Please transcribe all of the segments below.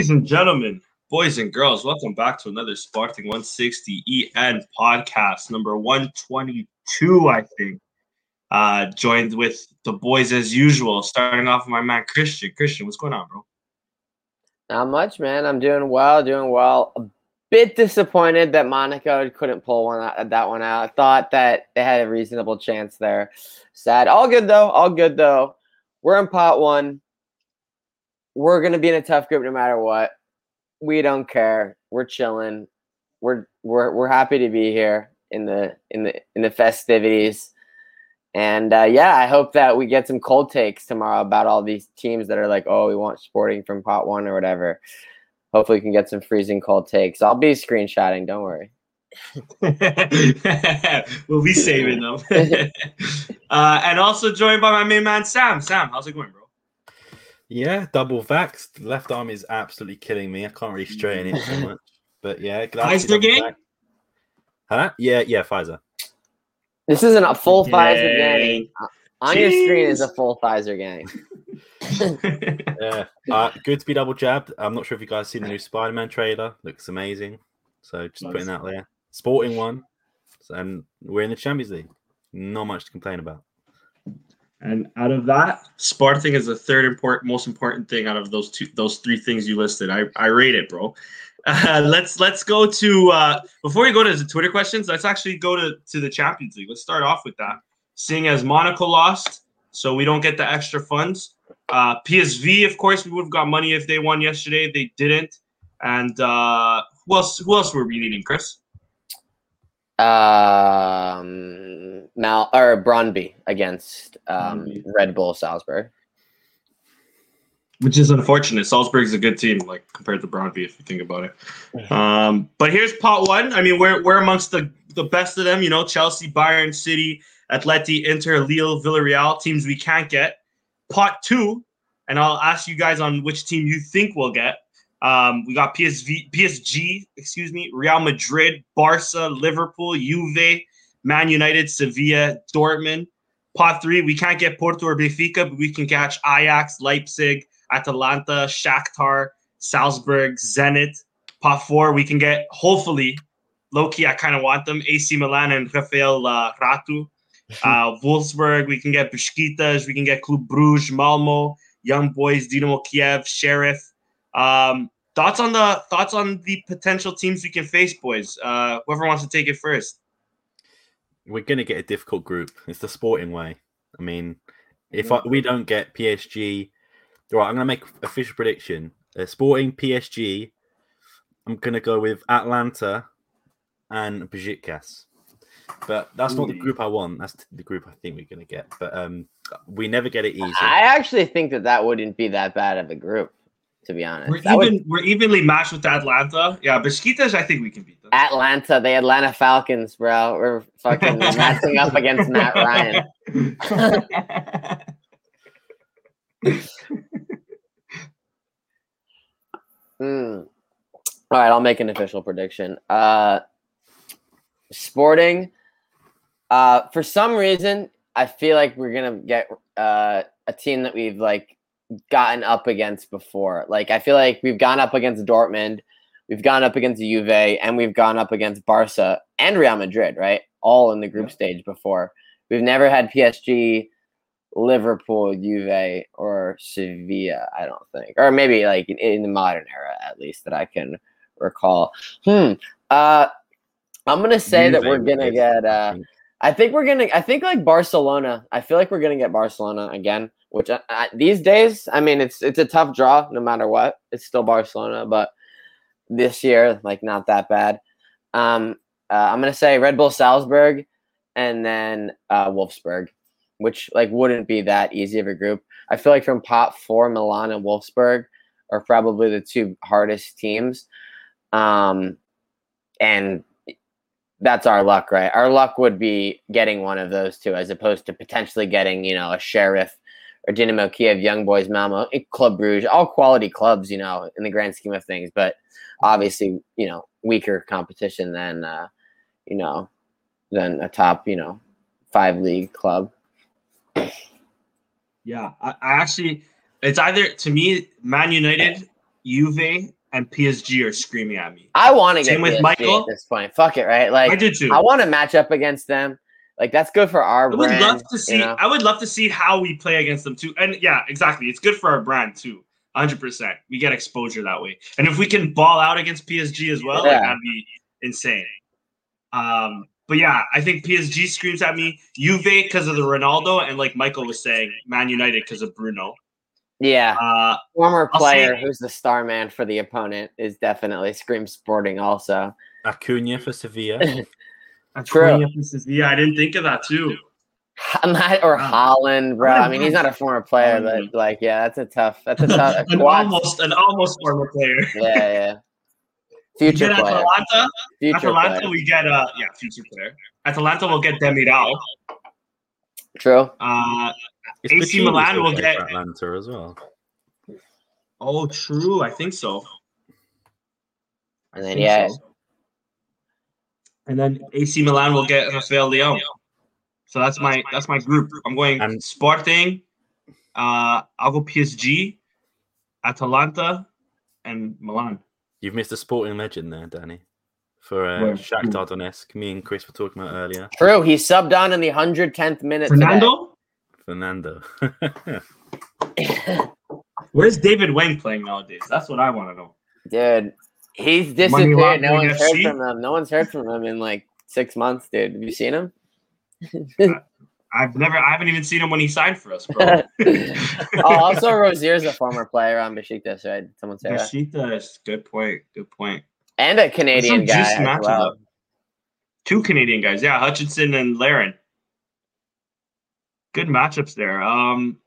Ladies and gentlemen, boys and girls, welcome back to another Sporting 160 EN podcast, number 122, I think. Uh, joined with the boys as usual, starting off with my man Christian. Christian, what's going on, bro? Not much, man. I'm doing well, doing well. A bit disappointed that Monaco couldn't pull one out, that one out. I thought that they had a reasonable chance there. Sad. All good though. All good though. We're in pot one. We're gonna be in a tough group no matter what. We don't care. We're chilling. We're we're we're happy to be here in the in the in the festivities. And uh, yeah, I hope that we get some cold takes tomorrow about all these teams that are like, oh, we want Sporting from pot one or whatever. Hopefully, we can get some freezing cold takes. I'll be screenshotting. Don't worry. we'll be saving them. uh, and also joined by my main man Sam. Sam, how's it going, bro? Yeah, double vaxxed. Left arm is absolutely killing me. I can't really straighten it so much. But yeah, Pfizer game? Vaxxed. Huh? Yeah, yeah, Pfizer. This isn't a full Yay. Pfizer gang. On Jeez. your screen is a full Pfizer gang. yeah, uh, good to be double jabbed. I'm not sure if you guys seen the new Spider-Man trailer. Looks amazing. So just nice. putting that there. Sporting one, and we're in the Champions League. Not much to complain about. And out of that, Sporting is the third important, most important thing out of those two, those three things you listed. I, I rate it, bro. Uh, let's let's go to uh, before we go to the Twitter questions. Let's actually go to to the Champions League. Let's start off with that. Seeing as Monaco lost, so we don't get the extra funds. Uh, PSV, of course, we would have got money if they won yesterday. They didn't. And uh, who else? Who else were we needing, Chris? Um, Mal or Brøndby against um, Red Bull Salzburg. Which is unfortunate. Salzburg's a good team, like compared to Brøndby, if you think about it. Um, but here's pot one. I mean, we're we're amongst the the best of them. You know, Chelsea, Bayern, City, Atleti, Inter, Lille, Villarreal, teams we can't get. Pot two, and I'll ask you guys on which team you think we'll get. Um, we got PSV, PSG, excuse me, Real Madrid, Barca, Liverpool, Juve, Man United, Sevilla, Dortmund. Pot three, we can't get Porto or Benfica, but we can catch Ajax, Leipzig, Atalanta, Shakhtar, Salzburg, Zenit. Pot four, we can get hopefully, low key, I kind of want them, AC Milan and Rafael uh, Ratu. Uh, Wolfsburg, we can get Besiktas, we can get Club Bruges, Malmo, Young Boys, Dinamo Kiev, Sheriff. Um, thoughts on the thoughts on the potential teams we can face, boys. Uh, whoever wants to take it first. We're gonna get a difficult group. It's the sporting way. I mean, if I, we don't get PSG, right, I'm gonna make official prediction. Uh, sporting PSG. I'm gonna go with Atlanta and Besiktas. But that's not the group I want. That's the group I think we're gonna get. But um, we never get it easy. I actually think that that wouldn't be that bad of a group to be honest. We're, even, would, we're evenly matched with Atlanta. Yeah, Besiktas, I think we can beat them. Atlanta, the Atlanta Falcons, bro. We're fucking matching up against Matt Ryan. mm. All right, I'll make an official prediction. Uh, sporting, uh, for some reason, I feel like we're gonna get uh, a team that we've like gotten up against before. Like I feel like we've gone up against Dortmund, we've gone up against Juve, and we've gone up against Barca and Real Madrid, right? All in the group yeah. stage before. We've never had PSG, Liverpool, Juve, or Sevilla. I don't think, or maybe like in, in the modern era at least that I can recall. Hmm. Uh, I'm gonna say Juve that we're gonna get. Uh, I think we're gonna. I think like Barcelona. I feel like we're gonna get Barcelona again which I, I, these days, I mean, it's it's a tough draw no matter what. It's still Barcelona, but this year, like, not that bad. Um, uh, I'm gonna say Red Bull Salzburg, and then uh, Wolfsburg, which like wouldn't be that easy of a group. I feel like from pot four, Milan and Wolfsburg are probably the two hardest teams, um, and that's our luck, right? Our luck would be getting one of those two, as opposed to potentially getting, you know, a Sheriff or Dynamo Kiev, Young Boys, Malmo, Club Bruges, all quality clubs, you know, in the grand scheme of things. But obviously, you know, weaker competition than, uh, you know, than a top, you know, five league club. Yeah, I, I actually, it's either to me, Man United Juve, and PSG are screaming at me. I want to get Same with PSG Michael. at this point. Fuck it, right? Like I do too. I want to match up against them. Like that's good for our I would brand. love to see. you know? I would love to see how we play against them too. And yeah, exactly. It's good for our brand too. Hundred percent. We get exposure that way. And if we can ball out against PSG as well, like, that'd be insane. Um, but yeah, I think PSG screams at me. Juve because of the Ronaldo, and like Michael was saying, Man United because of Bruno. Yeah, Uh, former player say- who's the star man for the opponent is definitely Scream Sporting. Also, Acuna for Sevilla. True. Acuna for- Yeah, I didn't think of that too. I'm not, or Wow. Haaland, bro. I'm I mean, he's not a former player, but like, yeah, that's a tough. That's a tough. an quad- almost an almost former player. Yeah, yeah. We Future get player. Atalanta. Future Atalanta, player. we get uh yeah, future player. Atalanta will get Demiral. True. Uh Is AC Pacini Milan will get- Atlanta as well. oh true, I think so. I And then, think yeah. so. And then AC Milan will get Rafael Leão. So that's my that's my group. I'm going And- Sporting, uh I'll go PSG, Atalanta, and Milan. You've missed a sporting legend there, Danny. For uh, Where? Shakhtar Donetsk, me and Chris were talking about earlier. True. He subbed on in the 110th minute. today. Fernando? Fernando. Where's David Wang playing nowadays? That's what I want to know. Dude, he's disappeared. No laundering one's heard from him. No one's heard from him in like six months, dude. Have you seen him? I've never I haven't even seen him when he signed for us, bro. oh, also Rosier's a former player on Besiktas, right? Someone say that. Besiktas, good point. Good point. And a Canadian guy as well. Two Canadian guys, yeah, Hutchinson and Larin. Good matchups there. Um,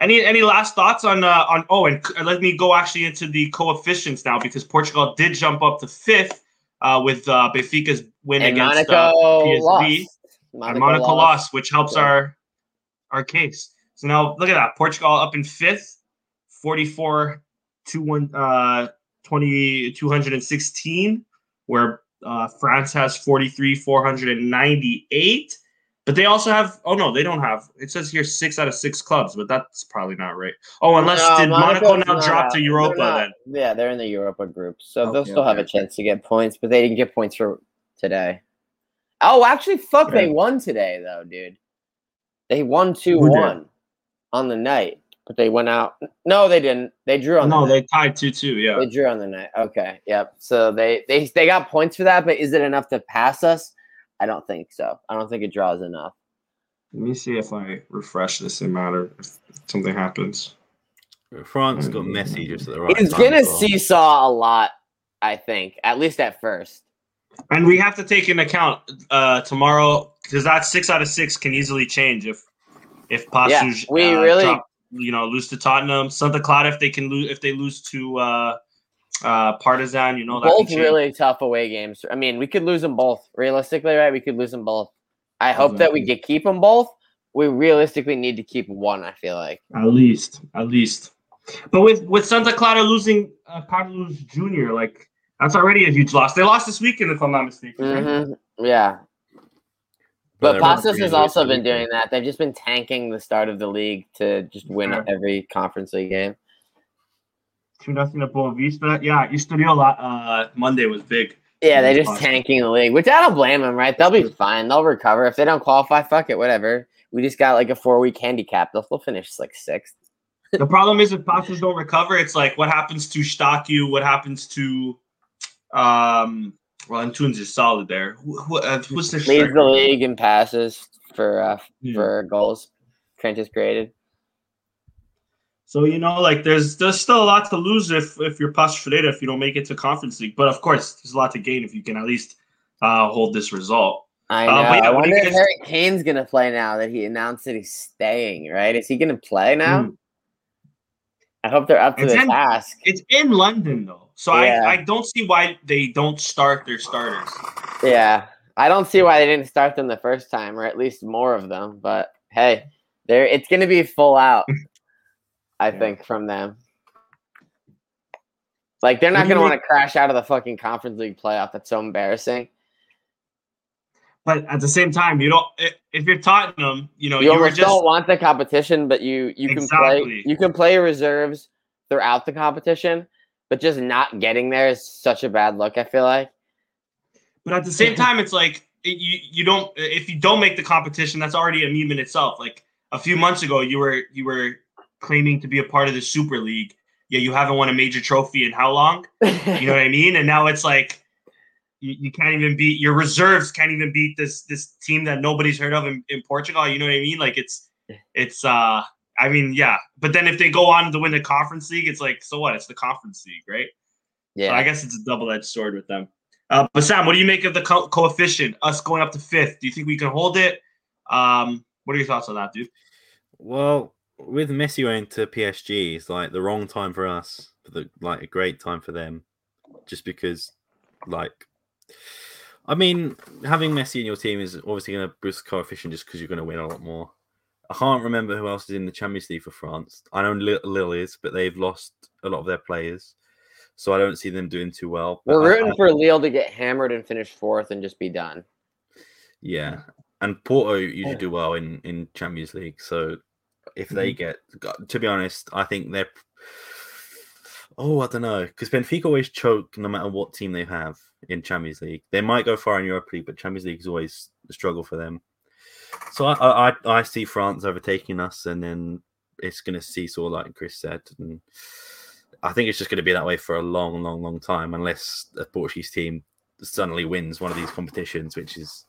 any any last thoughts on uh, on? Oh, and let me go actually into the coefficients now because Portugal did jump up to fifth uh, with uh, Benfica's win And against Monaco uh, PSV. lost. and Monaco lost, which helps Yeah. our our case. So now look at that. Portugal up in fifth, 44 to one uh 20 216, where uh France has 43 498. But they also have oh no, they don't have it says here six out of six clubs, but that's probably not right. Oh, unless No, did Monaco Monaco's now drop out. to Europa not- then? Yeah, they're in the Europa group, so they'll Okay, still have a chance to get points, but they didn't get points for today. Oh, actually, fuck, they won today though, dude. They won two one on the night, but they went out. No, they didn't. They drew on. No, the they tied 2-2, yeah. They drew on the night. Okay. Yep. So they they they got points for that, but is it enough to pass us? I don't think so. I don't think it draws enough. Let me see if I refresh this in matter if something happens. France got Messi just at the right It's time. gonna as well. seesaw a lot, I think, at least at first. And we have to take into account uh, tomorrow because that six out of six can easily change if if Yeah, we uh, really- drop, you know lose to Tottenham, Santa Clara if they can lose if they lose to uh, uh, Partizan, you know both really tough away games. I mean, we could lose them both. Realistically, right? We could lose them both. I hope that we get keep them both. We realistically need to keep one. I feel like. at least at least. But with with Santa Clara losing uh, Carlos Jr., like that's already a huge loss. They lost this weekend if I'm not mistaken. right? hmm Yeah, but they're Paços has also losing been doing that. They've just been tanking the start of the league to just win Yeah. every conference league game. Two nothing to Boavista. Yeah, Estoril uh, Monday was big. Yeah, they're just awesome. tanking the league, which I don't blame them, right? They'll be fine. They'll recover. If they don't qualify, fuck it, whatever. We just got like a four week handicap. They'll still finish like sixth. The problem is if Paços don't recover, it's like what happens to Eustáquio, what happens to um well Antunes is solid there. Who, uh, who's the Leads the league in passes for uh, Yeah. for goals. Trent has created. So you know, like there's there's still a lot to lose if if you're Ferreira if you don't make it to conference league. But of course, there's a lot to gain if you can at least uh, hold this result. I know. Uh, but yeah, I wonder if guys- Harry Kane's gonna play now that he announced that he's staying. Right? Is he gonna play now? Mm. I hope they're up to the task. It's in London though, so Yeah. I I don't see why they don't start their starters. Yeah, I don't see why they didn't start them the first time, or at least more of them. But hey, there it's gonna be full out. I Yeah. think from them. Like they're not gonna want to crash out of the fucking conference league playoff. That's so embarrassing. But at the same time, you don't. If you're Tottenham, you know you you were just don't want the competition, but you you can play you can play reserves throughout the competition. but just not getting there is such a bad look. I feel like. But at the same time, it's like you you don't if you don't make the competition, that's already a meme in itself. Like a few months ago, you were you were claiming to be a part of the Super League. Yeah, you haven't won a major trophy in how long? You know what I mean? And now it's like you, you can't even beat your reserves can't even beat this this team that nobody's heard of in, in Portugal. You know what I mean? Like it's it's uh I mean, yeah. But then if they go on to win the conference league, it's like, so what? It's the conference league, right? yeah. So I guess it's a double-edged sword with them. Uh, but Sam, what do you make of the co- coefficient? Us going up to fifth? Do you think we can hold it? Um, what are your thoughts on that, dude? Well, with Messi going to PSG, it's like the wrong time for us, but the, like a great time for them, just because, like, I mean, having Messi in your team is obviously going to boost the coefficient just because you're going to win a lot more. I can't remember who else is in the Champions League for France. I know Lille, Lille is, but they've lost a lot of their players, so I don't see them doing too well. We're I- rooting I- for Lille to get hammered and finish fourth and just be done. Yeah, and Porto usually do well in in Champions League. So if they mm-hmm. get, to be honest, I think they're. Oh, I don't know, because Benfica always choke no matter what team they have in Champions League. They might go far in Europa League, but Champions League is always a struggle for them. So I I, I see France overtaking us, and then it's going to seesaw, like Chris said, and I think it's just going to be that way for a long, long, long time, unless a Portuguese team suddenly wins one of these competitions, which is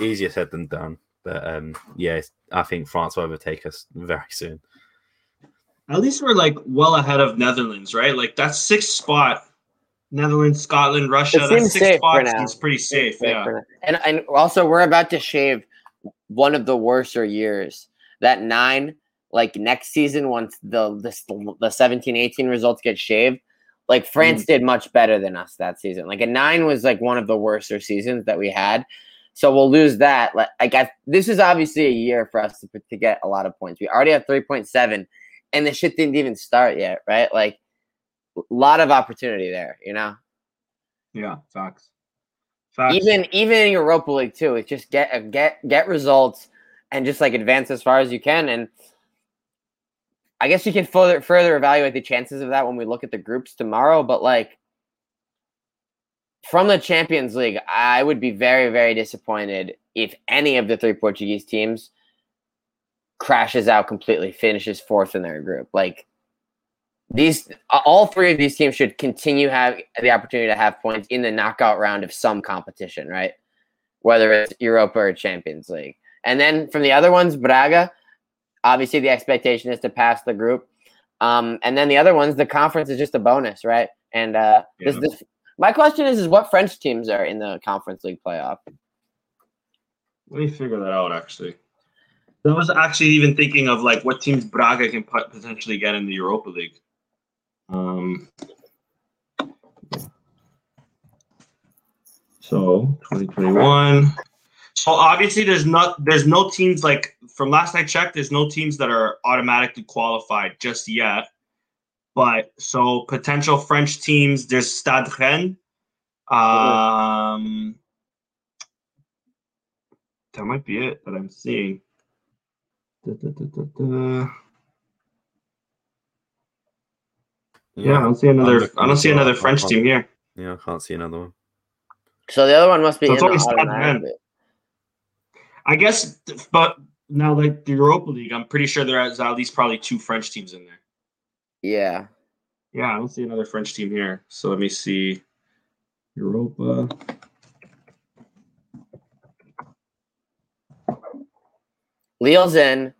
easier said than done. But um, yeah, I think France will overtake us very soon. At least we're like well ahead of Netherlands, right? Like that sixth spot, Netherlands, Scotland, Russia. That sixth spot seems pretty safe. Yeah. And and also we're about to shave one of the worser years. That nine, like next season, once the the, the 17, 18 results get shaved, like France mm. did much better than us that season. Like a nine was like one of the worser seasons that we had. So we'll lose that. Like I guess this is obviously a year for us to, to get a lot of points. We already have 3.7 and the shit didn't even start yet, right? Like a lot of opportunity there, you know? Yeah. Facts. Facts. even even in Europa League too. It's just get get get results and just like advance as far as you can. And I guess you can further further evaluate the chances of that when we look at the groups tomorrow. But like from the Champions League, I would be very very disappointed if any of the three Portuguese teams crashes out completely, finishes fourth in their group. Like these all three of these teams should continue have the opportunity to have points in the knockout round of some competition, right? Whether it's Europa or Champions League. And then from the other ones, Braga, obviously the expectation is to pass the group. Um, and then the other ones, the conference is just a bonus, right? And uh, this, Yeah. this, my question is, is what French teams are in the Conference League playoff? Let me figure that out. Actually, I was actually even thinking of like what teams Braga can potentially get in the Europa League. Um. So 2021. So obviously, there's not there's no teams like from last I checked. There's no teams that are automatically qualified just yet. But so potential French teams. There's Stade Rennes. Um, that might be it that I'm seeing. Da, da, da, da, da. Yeah, I don't see another. I don't see another French team here. Yeah, I can't see another one. So the other one must be So in it's the only Stade automatic. I guess, but now like the Europa League, I'm pretty sure there is at least probably two French teams in there. Yeah. Yeah, I don't see another French team here. So let me see. Europa. Lille's in,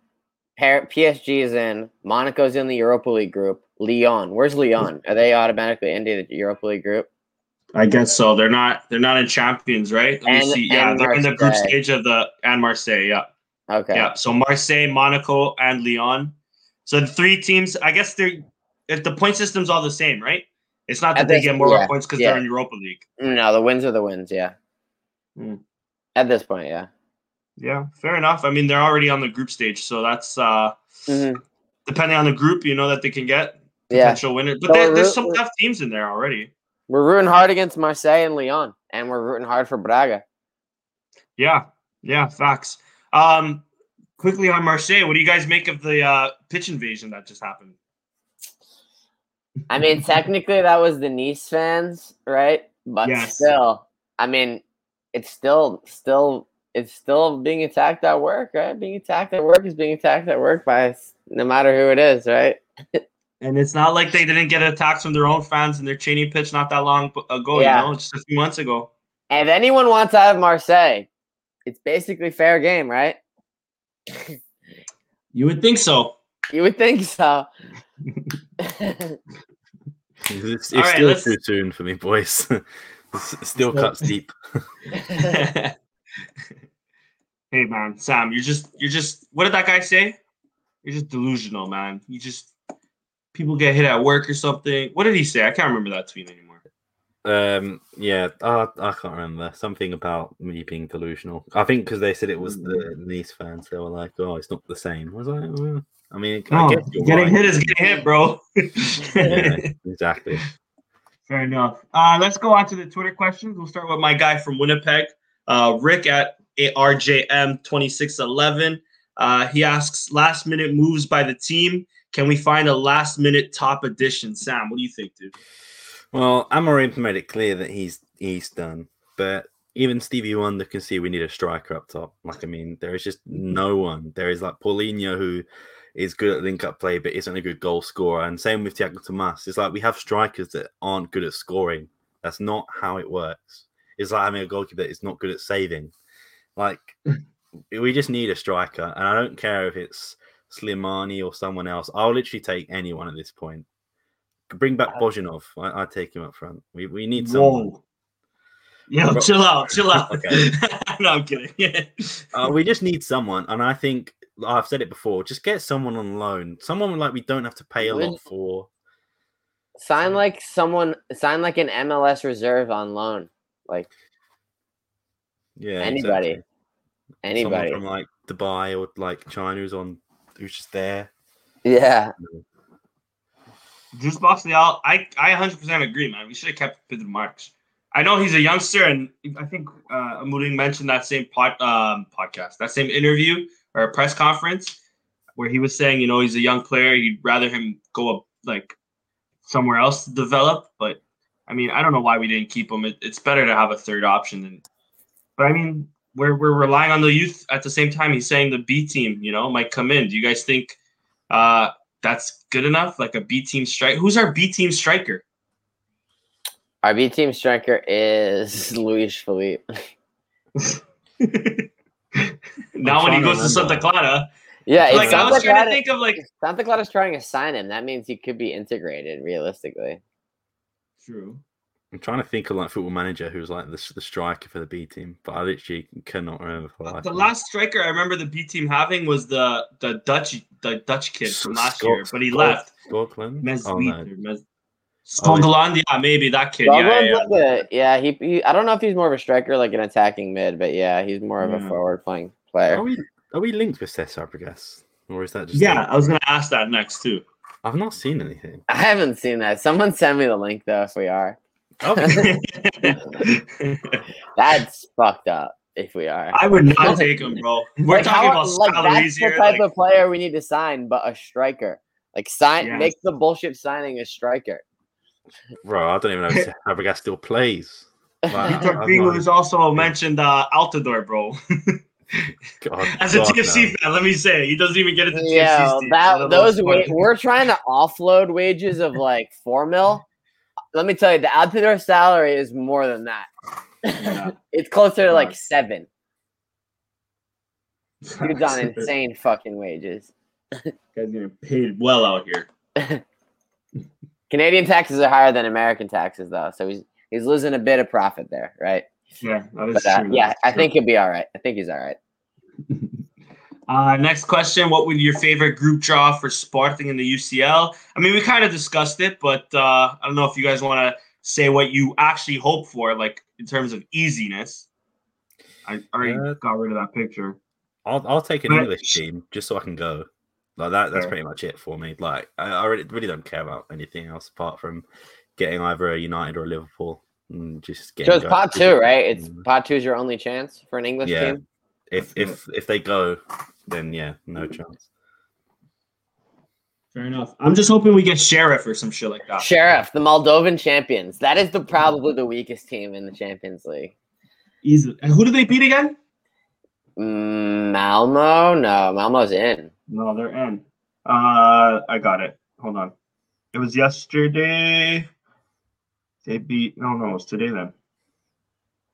PSG is in, Monaco's in the Europa League group. Lyon, where's Lyon? Are they automatically into the Europa League group? I guess so. They're not. They're not in champions, right? Let me see. Yeah, they're in the group stage of the and Marseille. Yeah. Okay. Yeah, so Marseille, Monaco, and Lyon. So the three teams, I guess they're if the point system's all the same, right? It's not that At they this- get more yeah, points because yeah. they're in Europa League. No, the wins are the wins. Yeah. Hmm. At this point, yeah. Yeah, fair enough. I mean, they're already on the group stage, so that's uh Mhm. depending on the group, you know that they can get Yeah. potential winners. But So we're there's some tough teams in there already. We're rooting hard against Marseille and Lyon, and we're rooting hard for Braga. Yeah, yeah, facts. Um, quickly on Marseille, what do you guys make of the uh, pitch invasion that just happened? I mean, technically that was the Nice fans, right? But Yes. still, I mean, it's still still it's still being attacked at work, right? Being attacked at work is being attacked at work by no matter who it is, right? And it's not like they didn't get attacks from their own fans in their Cheney pitch not that long ago. Yeah. You know, just a few months ago. And if anyone wants out of Marseille, it's basically fair game, right? You would think so. You would think so. It's, it's All right, still let's- too soon for me, boys. It's still cuts deep. hey man, Sam, you're just you're just what did that guy say? You're just delusional, man. You just people get hit at work or something. What did he say? I can't remember that tweet anymore. Um, yeah, I, I can't remember something about me being delusional. I think because they said it was the Nice fans, they were like, "Oh, it's not the same." I was like, well, I mean, I No, guess getting right. hit is getting hit, bro. Yeah, exactly. Fair enough. Uh, let's go on to the Twitter questions. We'll start with my guy from Winnipeg, uh, Rick at RJM2611. Uh, he asks, last minute moves by the team. Can we find a last minute top addition? Sam, what do you think, dude? Well, Amorim made it clear that he's he's done, but even Stevie Wonder can see we need a striker up top. Like, I mean, there is just no one. There is like Paulinho who is good at link up play, but isn't a good goal scorer. And same with Tiago Tomás. It's like we have strikers that aren't good at scoring. That's not how it works. It's like having a goalkeeper that is not good at saving. Like, we just need a striker, and I don't care if it's Slimani or someone else. I'll literally take anyone at this point. Bring back Bozhinov. I, I'd take him up front. We, we need someone. Whoa. Yo, Bro- chill out, chill out. Okay. no, I'm kidding. Yeah. Uh, we just need someone, and I think I've said it before. Just get someone on loan, someone like we don't have to pay a lot for. sign like someone sign like an MLS reserve on loan. Like Yeah, Anybody. exactly. anybody. Someone from like Dubai or like China who's on, who's just there. yeah. Juice Box Leal, I, I 100% agree, man. We should have kept Pedro Marques. I know he's a youngster, and I think uh, Amorim mentioned that same pod, um, podcast, that same interview or press conference where he was saying, you know, he's a young player. He'd rather him go up like somewhere else to develop. But I mean, I don't know why we didn't keep him. It, it's better to have a third option. Than, but I mean, we're we're relying on the youth at the same time. He's saying the B team, you know, might come in. Do you guys think uh, that's good enough? Like a B team strike? Who's our B team striker? Our B team striker is Luiz Phellype. now when he trying to goes to Santa remember. Clara, Yeah, it's like I Santa was trying to think of like. Santa Clara's trying to sign him. That means he could be integrated realistically. True. I'm trying to think of like football manager who's like the, the striker for the B team, but I literally cannot remember. For uh, the life The last striker I remember the B team having was the the Dutch the Dutch kid from last Scott- year, but he Scott- left. Scotland? Mez Oh, no. Mez- oh, Skoglund, yeah, maybe that kid. Yeah, yeah, yeah. like a- yeah, he, he. I don't know if he's more of a striker, like an attacking mid, but yeah, he's more of a forward playing player. Are we are we linked with Cesar Fabregas, or is that just? Yeah, I was gonna ask that next too. I've not seen anything. I haven't seen that. Someone send me the link though. If we are, Oh, that's fucked up. If we are, I would not take him, bro. We're Like, talking how- about like salaries that's the type like- of player we need to sign, but a striker. Like sign, Yes. make the bullshit signing a striker. bro, I don't even know if Fabregas still plays. Wow. Victor I've Pingu has also mentioned uh, Altidore, bro. God, As a God, TFC no. fan, let me say he doesn't even get it. To Yeah, TFC's team. that those wa- we're trying to offload wages of like four mil. Let me tell you, the Altidore salary is more than that. Yeah. it's closer to like God. seven. Dude's on insane fucking wages. Guy's getting paid well out here. Canadian taxes are higher than American taxes, though, so he's he's losing a bit of profit there, right? Yeah, that is But uh, true. yeah, I think he'll be all right. I think he's all right. Uh, next question: What would your favorite group draw for Sporting in the UCL? I mean, we kind of discussed it, but uh, I don't know if you guys want to say what you actually hope for, like in terms of easiness. I already Uh, got rid of that picture. I'll I'll take an But- English team just so I can go. Like that. That's Fair. pretty much it for me. Like I, I really really don't care about anything else apart from getting either a United or a Liverpool and just getting. So it's go- pot two, right? It's part two is your only chance for an English Yeah. team. If if if they go, then yeah, no chance. Fair enough. I'm just hoping we get Sheriff or some shit like that. Sheriff, the Moldovan champions. That is the probably the weakest team in the Champions League. Easy. And who did they beat again? Mm, Malmo? No, Malmo's in. No, they're in. Uh, I got it. Hold on. It was yesterday. They beat. No, no, it was today then.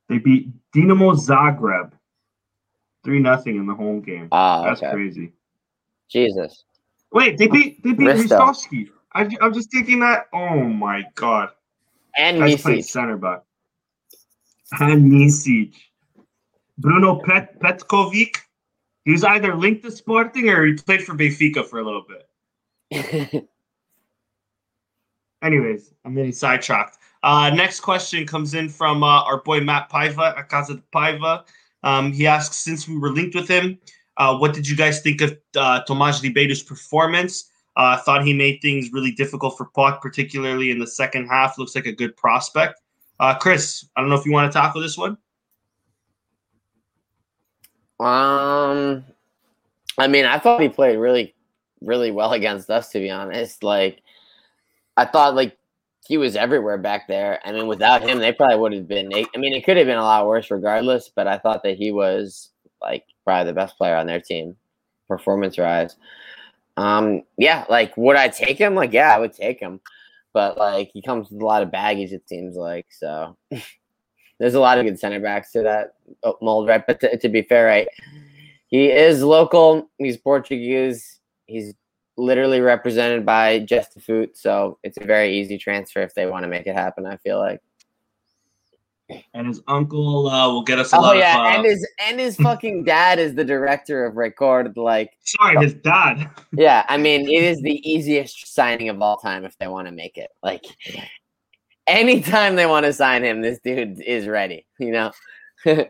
They beat Dinamo Zagreb, three nothing in the home game. Ah, That's okay. crazy. Jesus. Wait, they beat they beat Risto. Ristovski. I, I'm just thinking that. Oh my god, And that's Misic. center back. And Misic. Bruno Pet Petkovic. He was either linked to Sporting or he played for Benfica for a little bit. Anyways, I'm getting sidetracked. Uh, next question comes in from uh, our boy Matt Paiva at Casa de Paiva. Um, he asks, since we were linked with him, uh, what did you guys think of uh, Tomas Ribeiro's performance? Uh, thought he made things really difficult for Pote, particularly in the second half. Looks like a good prospect. Uh, Chris, I don't know if you want to tackle this one. Um, I mean, I thought he played really, really well against us. To be honest, like I thought, like he was everywhere back there. I mean, without him, they probably would have been. I mean, it could have been a lot worse, regardless. But I thought that he was like probably the best player on their team, performance wise. Um, yeah, like would I take him? Like, yeah, I would take him. But like, he comes with a lot of baggage. It seems like so. There's a lot of good center backs to that uh, mold, right? But to, to be fair, right, he is local. He's Portuguese. He's literally represented by Gestifute, so it's a very easy transfer if they want to make it happen. I feel like. And his uncle uh, will get us a Oh lot yeah, of. Uh, and his and his fucking dad is the director of Record. Like, sorry, his dad. yeah, I mean, it is the easiest signing of all time if they want to make it. Like, anytime they want to sign him, this dude is ready. You know.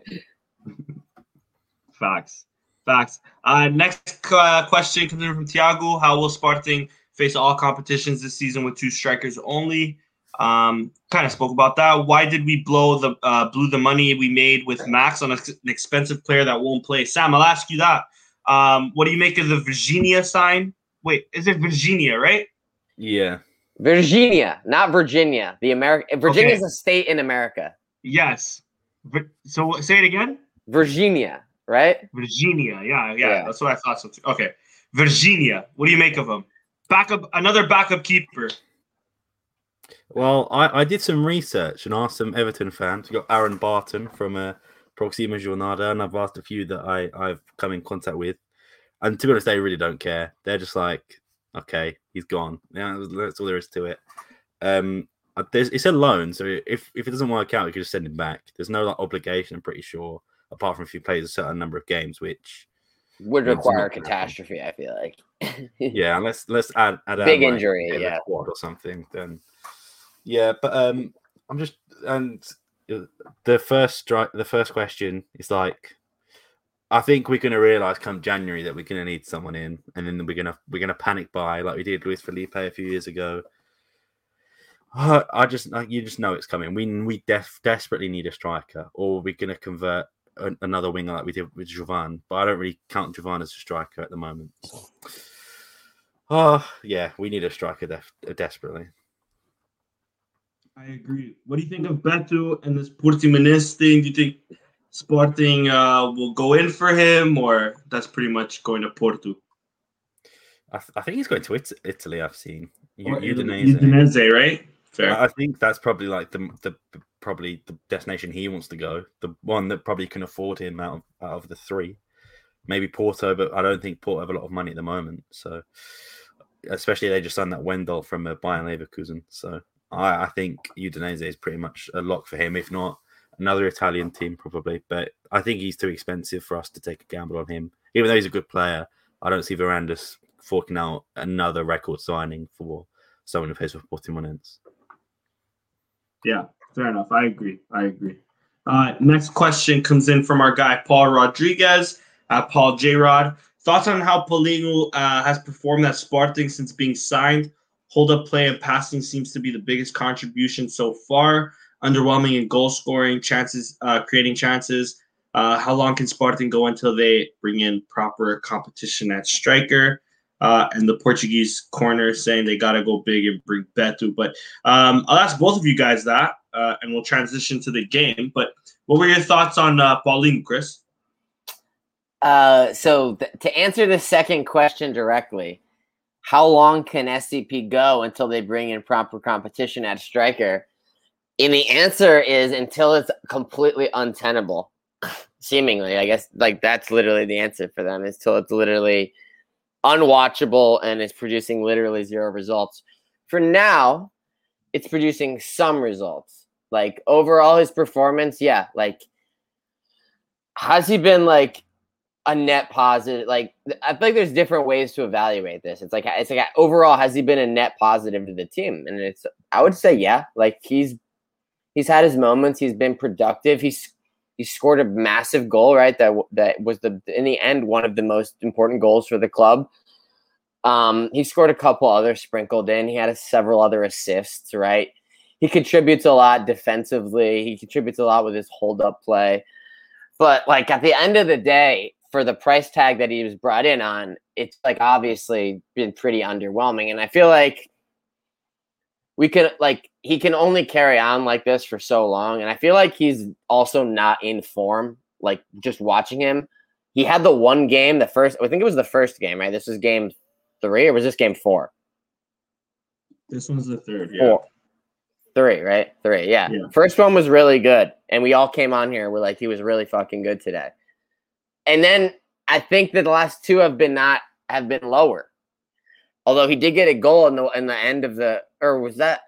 Facts. Facts. Uh, next uh, question comes in from Tiago. How will Sporting face all competitions this season with two strikers only? Um, kind of spoke about that. Why did we blow the uh, blew the money we made with Max on a, an expensive player that won't play? Sam, I'll ask you that. Um, what do you make of the Virginia sign? Wait, is it Virginia, right? Yeah. Virginia, not Virginia. The America. Virginia is a state in America. Yes. So say it again. Virginia, right? Virginia. Yeah, yeah, Yeah. That's what I thought. So too. Okay, Virginia. What do you make of him? Backup, another backup keeper. Well, I, I did some research and asked some Everton fans. We got Aaron Barton from uh, Proxima Jornada, and I've asked a few that I, I've come in contact with. And to be honest, they really don't care. They're just like, okay, he's gone. Yeah, that's all there is to it. Um, there's, it's a loan, so if, if it doesn't work out, you can just send him back. There's no like obligation, I'm pretty sure, apart from if he plays a certain number of games, which Would require a catastrophe. I feel like. yeah, unless let's add add Big out, injury, yeah. Quad or something, then yeah. But um, I'm just and the first strike, the first question is like, I think we're gonna realize come January that we're gonna need someone in, and then we're gonna we're gonna panic buy like we did Luiz Phellype a few years ago. I just like you just know it's coming. We we def- desperately need a striker, or we're gonna convert an, another winger like we did with Jovane. But I don't really count Jovane as a striker at the moment. So. Oh yeah, we need a striker def- desperately. I agree. What do you think of Beto and this Portimonense thing? Do you think Sporting uh, will go in for him, or that's pretty much going to Porto? I, th- I think he's going to it- Italy. I've seen U- Udinese. Udinese, right? Fair. I I think that's probably like the the probably the destination he wants to go. The one that probably can afford him out of out of the three. Maybe Porto, but I don't think Porto have a lot of money at the moment. So, especially they just signed that Wendell from uh, Bayern Leverkusen. So, I, I think Udinese is pretty much a lock for him. If not another Italian team, probably. But I think he's too expensive for us to take a gamble on him. Even though he's a good player, I don't see Varandas forking out another record signing for someone who plays for Portimonense. Yeah, fair enough. I agree. I agree. Uh, next question comes in from our guy Paul Rodriguez at Paul J Rod. Thoughts on how Paulinho uh, has performed at Sporting since being signed? Hold up play and passing seems to be the biggest contribution so far. Underwhelming in goal scoring, chances, uh, creating chances. Uh, how long can Sporting go until they bring in proper competition at striker? uh, and the Portuguese corner saying they got to go big and bring Beto. But um, I'll ask both of you guys that, uh, and we'll transition to the game. But what were your thoughts on uh, Paulinho, Chris? Uh, so th- to answer the second question directly, how long can SCP go until they bring in proper competition at striker? And the answer is until it's completely untenable. Seemingly, I guess like that's literally the answer for them is till it's literally unwatchable and it's producing literally zero results. For now, it's producing some results. Like overall his performance, yeah, like has he been like a net positive? Like I feel like there's different ways to evaluate this. It's like it's like overall has he been a net positive to the team? And it's I would say yeah. Like he's he's had his moments. He's been productive. He's he scored a massive goal, right? That that was the in the end one of the most important goals for the club. Um, he scored a couple other sprinkled in. He had a, several other assists, right? He contributes a lot defensively. He contributes a lot with his hold up play. But like at the end of the day, for the price tag that he was brought in on, it's like obviously been pretty underwhelming. And I feel like we can like he can only carry on like this for so long. And I feel like he's also not in form. Like just watching him, he had the one game, the first. I think it was the first game, right? This was game three, or was this game four? This one's the third. Yeah. Four. Three, right? Three. Yeah. yeah. First one was really good, and we all came on here. We're like, he was really fucking good today. And then I think that the last two have been not have been lower. Although he did get a goal in the in the end of the or was that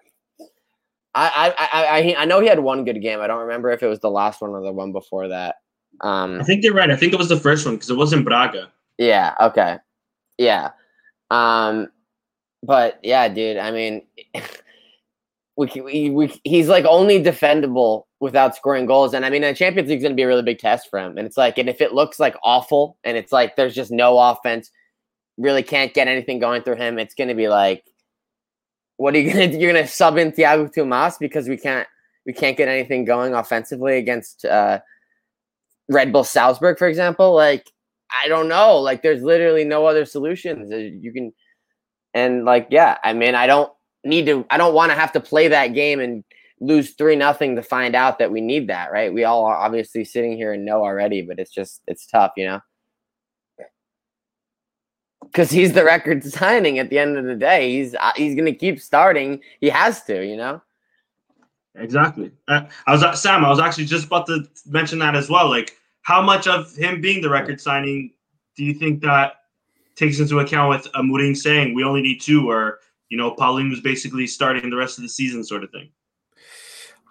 I I I I know he had one good game. I don't remember if it was the last one or the one before that. Um I think you're right. I think it was the first one because it wasn't Braga. Yeah, okay. Yeah. Um but yeah, dude, I mean we, we, he's like only defendable without scoring goals. And I mean, the Champions League is going to be a really big test for him. And it's like, and if it looks like awful and it's like there's just no offense, really can't get anything going through him. It's going to be like, what are you going to You're going to sub in Tiago Tomás because we can't we can't get anything going offensively against uh, Red Bull Salzburg, for example. Like I don't know. Like there's literally no other solutions. You can and like yeah, I mean I don't need to. I don't want to have to play that game and lose three nothing to find out that we need that, right? We all are obviously sitting here and know already, but it's just it's tough, you know because he's the record signing at the end of the day. He's uh, he's to keep starting. He has to, you know. Exactly. Uh, I was uh, Sam. I was actually just about to mention that as well. Like, how much of him being the record signing do you think that takes into account with Amorim saying we only need two, or you know, Paulinho was basically starting the rest of the season, sort of thing.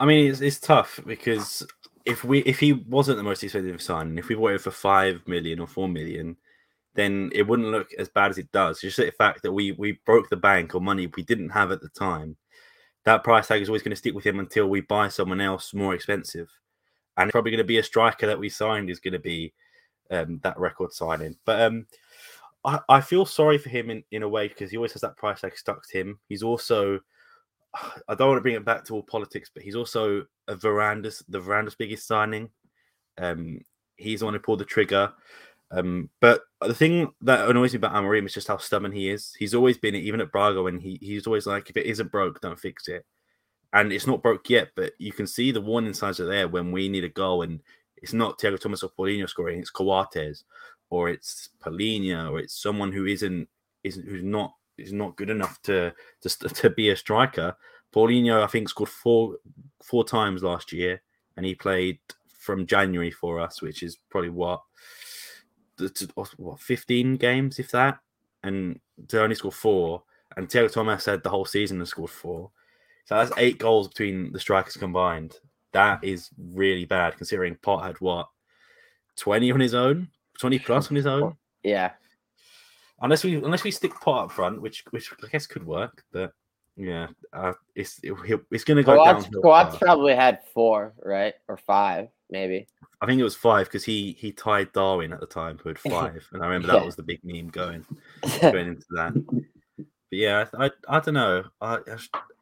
I mean, it's, it's tough because if we if he wasn't the most expensive signing, if we bought waited for five million or four million, then it wouldn't look as bad as it does. Just the fact that we we broke the bank on money we didn't have at the time. That price tag is always going to stick with him until we buy someone else more expensive, and probably going to be a striker that we signed is going to be um, that record signing. But um, I, I feel sorry for him in, in a way because he always has that price tag stuck to him. He's also I don't want to bring it back to all politics, but he's also a Varandas the Varandas biggest signing. Um, he's the one who pulled the trigger. Um, but the thing that annoys me about Amorim is just how stubborn he is. He's always been even at Braga when he he's always like, if it isn't broke, don't fix it. And it's not broke yet, but you can see the warning signs are there when we need a goal, and it's not Tiago Tomás or Paulinho scoring, it's Coates, or it's Palhinha, or it's someone who isn't isn't who's not is not good enough to to to be a striker. Paulinho, I think, scored four four times last year, and he played from January for us, which is probably what what 15 games, if that, and to only score four. And Tiago Tomás said the whole season has scored four. So that's eight goals between the strikers combined. That is really bad considering Pote had what 20 on his own, 20 plus on his own. Yeah. Unless we unless we stick Pote up front, which which I guess could work, but yeah, uh, it's it, it's going to go Coates, down. Coates probably had four, right, or five, maybe. I think it was five because he he tied Darwin at the time, who had five, and I remember yeah. that was the big meme going going into that. But yeah, I I, I don't know. I,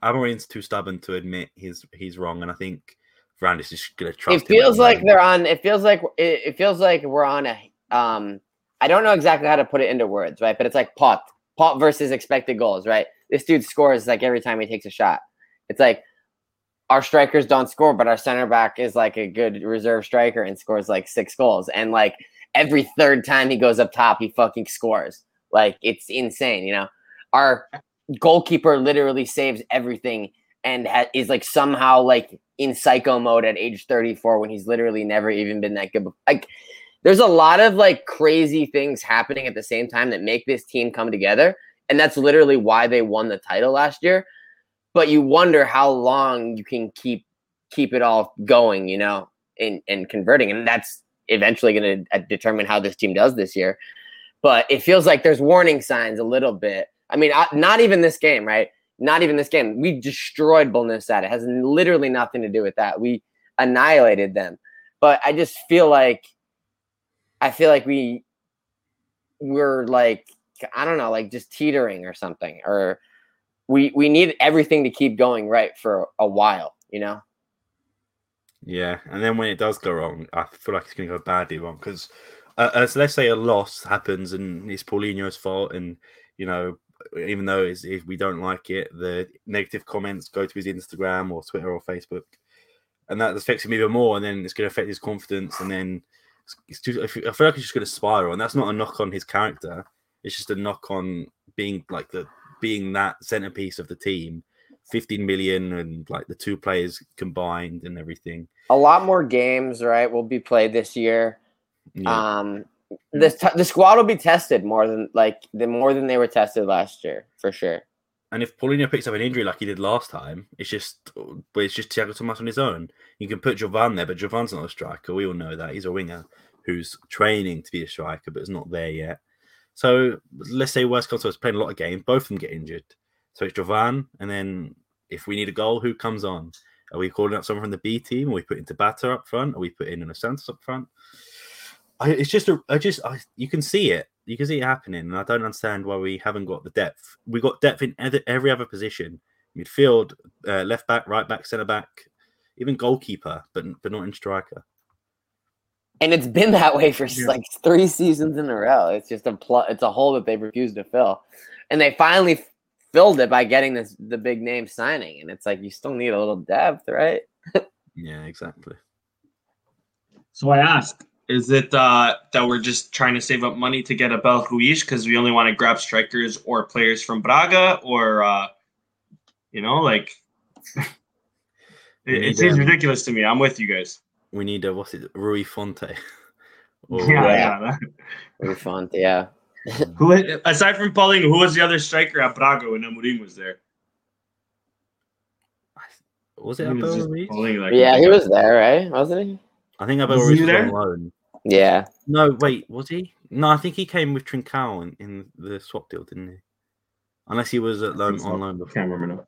Amorim's too stubborn to admit he's he's wrong, and I think Brand just gonna trust. It feels like they're on. It feels like it, it feels like we're on a. Um, I don't know exactly how to put it into words, right? But it's like Pote. Pote versus expected goals, right? This dude scores like every time he takes a shot. It's like our strikers don't score, but our center back is like a good reserve striker and scores like six goals. And like every third time he goes up top, he fucking scores. Like it's insane, you know. Our goalkeeper literally saves everything and ha- is like somehow like in psycho mode at age 34 when he's literally never even been that good. Like there's a lot of like crazy things happening at the same time that make this team come together. And that's literally why they won the title last year. But you wonder how long you can keep keep it all going, you know, and, and converting. And that's eventually going to uh, determine how this team does this year. But it feels like there's warning signs a little bit. I mean, not even this game, right? Not even this game. We destroyed Bolnisad. It has literally nothing to do with that. We annihilated them. But I just feel like I feel like we we're like I don't know, like just teetering or something, or we we need everything to keep going right for a while, you know. Yeah, and then when it does go wrong, I feel like it's going to go badly wrong because, uh, as let's say a loss happens and it's Paulinho's fault, and you know, even though if we don't like it, the negative comments go to his Instagram or Twitter or Facebook, and that affects him even more, and then it's going to affect his confidence, and then it's just, I feel like it's just going to spiral, and that's not a knock on his character. It's just a knock on being like the being that centerpiece of the team. 15 million and like the two players combined and everything. A lot more games, right, will be played this year. Yeah. Um the t- the squad will be tested more than like the more than they were tested last year for sure. And if Paulinho picks up an injury like he did last time, it's just it's just Tiago Tomás on his own. You can put Jovane there, but Jovane's not a striker. We all know that he's a winger who's training to be a striker, but is not there yet. So let's say worst comes to playing a lot of games, both of them get injured. So it's Jovane, and then if we need a goal, who comes on? Are we calling up someone from the B team? Are we putting Tabata up front? Are we putting in a Santos up front? I, it's just a, I just, I, you can see it. You can see it happening, and I don't understand why we haven't got the depth. We got depth in every other position: midfield, uh, left back, right back, centre back, even goalkeeper, but but not in striker. And it's been that way for yeah. like three seasons in a row. It's just a pl- it's a hole that they refuse to fill, and they finally filled it by getting this the big name signing. And it's like you still need a little depth, right? yeah, exactly. So I ask, is it uh, that we're just trying to save up money to get Abel Ruiz because we only want to grab strikers or players from Braga, or uh, you know, like it, it seems um, ridiculous to me. I'm with you guys. We need a what's it, Rui Fonte? Or, yeah, yeah. Rui Fonte, yeah. who aside from Paulinho, who was the other striker at Braga when Amorim was there? Was it Abel Ruiz? Like, yeah, he was there, right? Wasn't he? I think Abel Ruiz was on loan. Yeah. No, wait, was he? No, I think he came with Trincão in, in the swap deal, didn't he? Unless he was at loan on loan before. Can't remember now.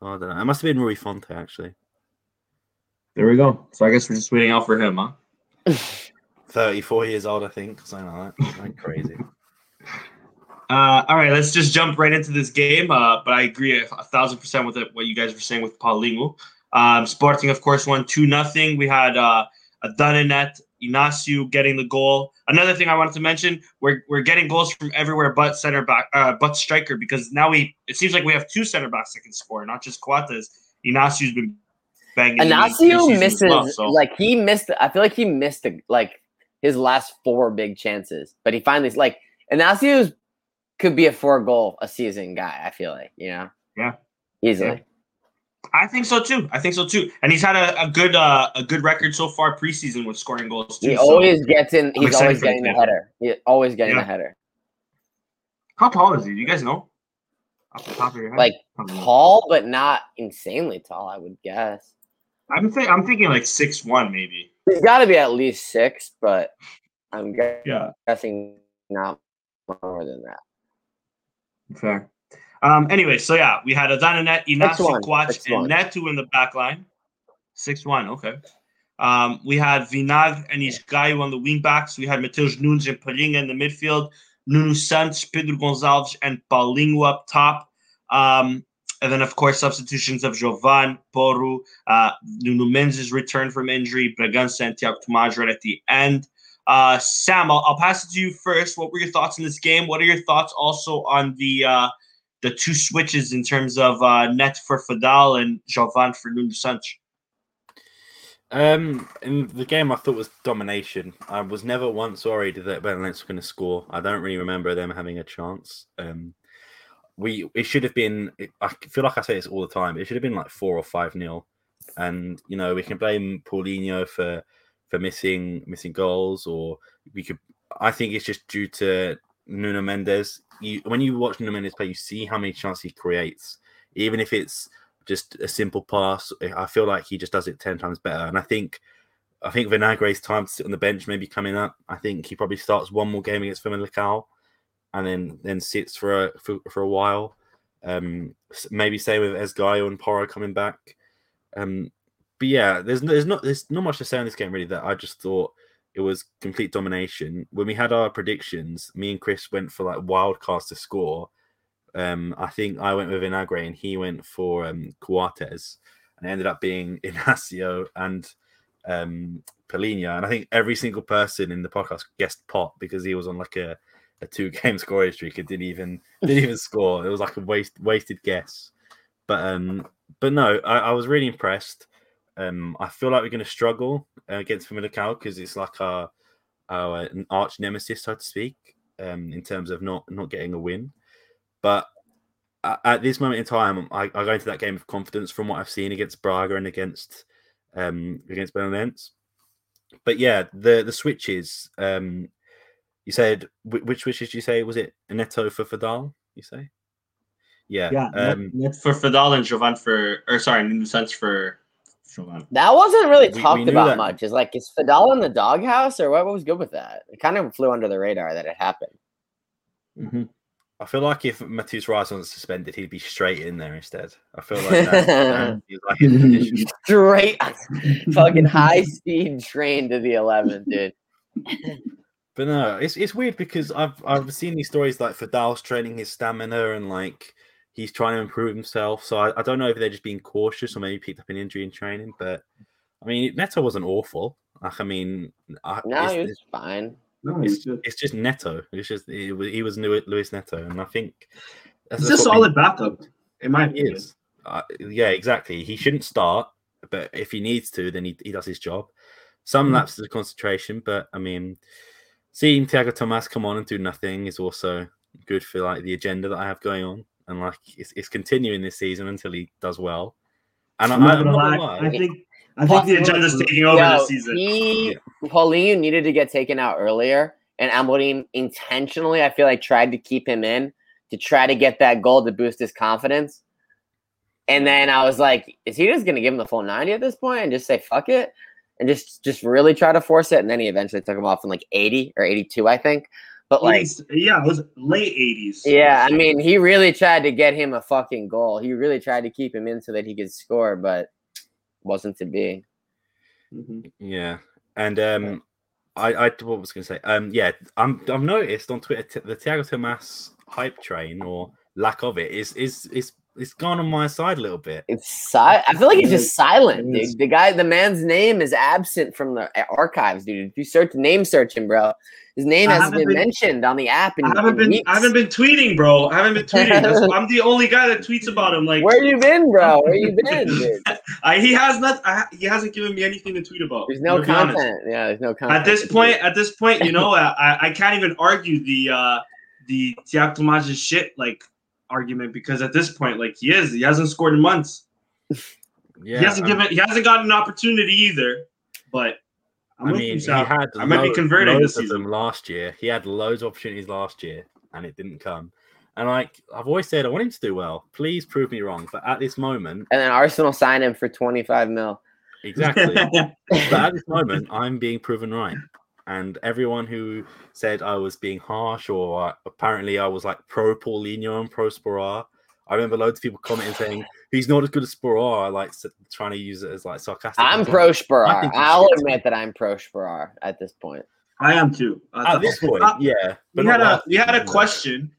Oh, I don't know. It must have been Rui Fonte actually. There we go. So I guess we're just waiting out for him, huh? 34 years old, I think. Something like that. Like crazy. Uh, all right, let's just jump right into this game. Uh, but I agree a, a thousand percent with it, what you guys were saying with Paulinho. Um, Sporting, of course, won 2 nothing. We had uh, a Dananet, Inacio getting the goal. Another thing I wanted to mention, we're, we're getting goals from everywhere but center back, uh, but striker, because now we it seems like we have two center backs that can score, not just Coates. Inacio's been banging. Inacio misses, well, so. like he missed, I feel like he missed, a, like his last four big chances, but he finally, like, Inacio could be a four goal a season guy. I feel like you know. Yeah. Easily. Yeah. I think so too. I think so too. And he's had a, a good uh, a good record so far preseason with scoring goals too. He always so gets in. He's always getting the header. He's always getting yeah. the header. How tall is he? Do you guys know? Off the top of your head? Like tall, but not insanely tall. I would guess. I'm th- I'm thinking like six one maybe. He's got to be at least six, but I'm yeah. guessing not more than that. Fair. Um, anyway, so yeah, we had Adana Net, Inacio Coates, and Neto in the back line. 6 1, okay. Um, we had Vinag and Esgaio on the wing backs. We had Matheus Nunes and Palhinha in the midfield. Nuno Santos, Pedro Gonçalves, and Paulinho up top. Um, and then, of course, substitutions of Jovane, Porro, uh, Nuno Mendes' return from injury, Bragança, and Tiago right at the end. Uh, Sam, I'll, I'll pass it to you first. What were your thoughts in this game? What are your thoughts also on the uh, the two switches in terms of uh, Net for Feddal and Jovane for Nuno Santos? Um, in the game, I thought was domination. I was never once worried that Belenenses were going to score. I don't really remember them having a chance. Um, we it should have been. I feel like I say this all the time. It should have been like four or five nil, and you know we can blame Paulinho for for missing missing goals, or we could. I think it's just due to Nuno Mendes. You, when you watch Nuno Mendes play, you see how many chances he creates, even if it's just a simple pass. I feel like he just does it ten times better. And I think I think Vinagre's time to sit on the bench maybe coming up. I think he probably starts one more game against Famalicão and then then sits for a for, for a while. Um, maybe same with Esgaio and Porro coming back. Um, but yeah, there's there's not there's not much to say on this game really. That I just thought it was complete domination. When we had our predictions, me and Chris went for like wild cards to score. Um, I think I went with Inagre and he went for um, Coates, and it ended up being Inacio and um, Paulinho. And I think every single person in the podcast guessed Pote because he was on like a, a two game scoring streak and didn't even didn't even score. It was like a waste wasted guess. But um, but no, I, I was really impressed. Um, I feel like we're going to struggle uh, against Famalicão because it's like our our arch nemesis, so to speak, um, in terms of not not getting a win. But at this moment in time, I, I go into that game of confidence from what I've seen against Braga and against um, against Belenenses. But yeah, the the switches. Um, you said which switches? Did you say was it Neto for Feddal? You say? Yeah. Yeah. Um, Net for Feddal and Jovane for, or sorry, Nuno Santos for Jovane. That wasn't really talked we, we about that. much. Is like, is Feddal in the doghouse, or what was good with that? It kind of flew under the radar that it happened. Mm-hmm. I feel like if Matheus Reis wasn't suspended, he'd be straight in there instead. I feel like that. like straight, fucking high speed train to the 11, dude. But no, it's it's weird because I've I've seen these stories like Feddal's training his stamina and like he's trying to improve himself. So I, I don't know if they're just being cautious or maybe picked up an injury in training. But I mean, Neto wasn't awful. Like I mean, I, no, he was fine. No, it's, just, it's just Neto. It's just he was, he was Luis Neto, and I think it's a solid backup. In my opinion, uh, yeah, exactly. He shouldn't start, but if he needs to, then he, he does his job. Some mm. lapses of concentration, but I mean, seeing Tiago Tomas come on and do nothing is also good for like the agenda that I have going on, and like it's, it's continuing this season until he does well. And I'm, I'm not gonna lie, I think I think the agenda's taking over Yo, this season. He, Paulinho needed to get taken out earlier, and Amorim intentionally, I feel like, tried to keep him in to try to get that goal to boost his confidence. And then I was like, is he just going to give him the full 90 at this point and just say, fuck it? And just just really try to force it. And then he eventually took him off in like 80 or 82, I think. But like, yeah, it was late 80s. Yeah, I mean, he really tried to get him a fucking goal. He really tried to keep him in so that he could score, but wasn't to be. Mm-hmm. Yeah, and um, I I what was going to say? Um, yeah, I'm I've noticed on Twitter t- the Tiago Tomas hype train or lack of it is is is it's gone on my side a little bit. It's si- I feel like it's just silent, dude. The guy, the man's name is absent from the archives, dude. If you search name search him, bro, his name hasn't been, been, mentioned on the app. I haven't been. Weeks. I haven't been tweeting, bro. I haven't been tweeting. I'm the only guy that tweets about him. Like, where you been, bro? Where you been? I, he has not. I, he hasn't given me anything to tweet about. There's no content. Yeah, there's no content. At this point, at this point, you know, I, I can't even argue the uh the Tiago Tomas's shit like argument because at this point, like he is, he hasn't scored in months. Yeah, he hasn't given. He hasn't gotten an opportunity either. But I'm i mean, he had I might be converting this season. last year. He had loads of opportunities last year, and it didn't come. And like I've always said, I want him to do well. Please prove me wrong. But at this moment, and then Arsenal sign him for 25 mil. Exactly. but at this moment, I'm being proven right. And everyone who said I was being harsh or uh, apparently I was like pro Paulinho and pro Sporar, I remember loads of people commenting saying he's not as good as Sporar, I like trying to use it as like sarcastic. I'm pro Sporar. I'll admit that I'm pro Sporar at this point. I am too. Uh, at this point, uh, yeah. we had a we had a question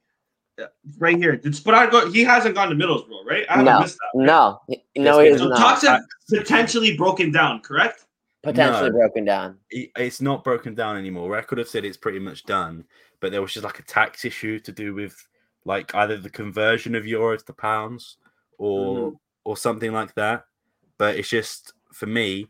uh, right here. Did Sporar go? He hasn't gone to Middlesbrough, right? I haven't no, missed that. Right? No, no, he's so not. Talks have potentially broken down, correct? Potentially No. broken down. it's not broken down anymore. I could have said it's pretty much done, but there was just like a tax issue to do with like either the conversion of euros to pounds or Mhm. or something like that. But it's just for me.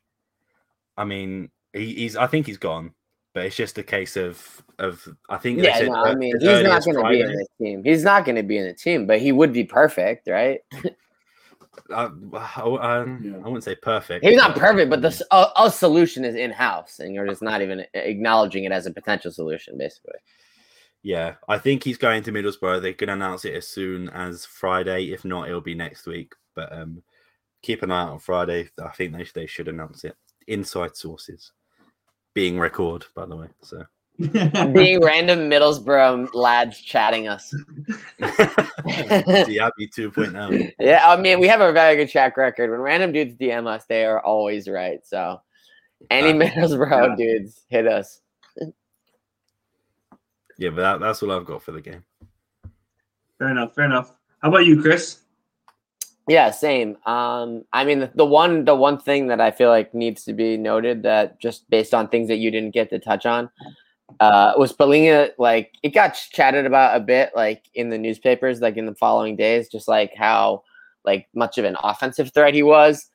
I mean, he, he's. I think he's gone, but it's just a case of of. I think Yeah, said no, I mean he's not going to be in the team. He's not going to be in the team, but he would be perfect, right? I, I, I, Yeah. I wouldn't say perfect. He's not perfect, but the s- a, a solution is in house, and you're just not even acknowledging it as a potential solution, basically. Yeah, I think he's going to Middlesbrough. They can announce it as soon as Friday. If not, it'll be next week. But um, keep an eye out on Friday. I think they they should announce it. Inside sources, being record, by the way. So Being random Middlesbrough lads chatting us. Diaby 2.0. Yeah, I mean, we have a very good track record. When random dudes DM us, they are always right. So, any Uh, Middlesbrough yeah. dudes hit us. Yeah, but that, that's all I've got for the game. fair enough. Fair enough. How about you, Chris? Yeah, same. Um, I mean, the, the one the one thing that I feel like needs to be noted that just based on things that you didn't get to touch on, uh, was Palhinha like it got chatted about a bit like in the newspapers, like in the following days, just like how like much of an offensive threat he was.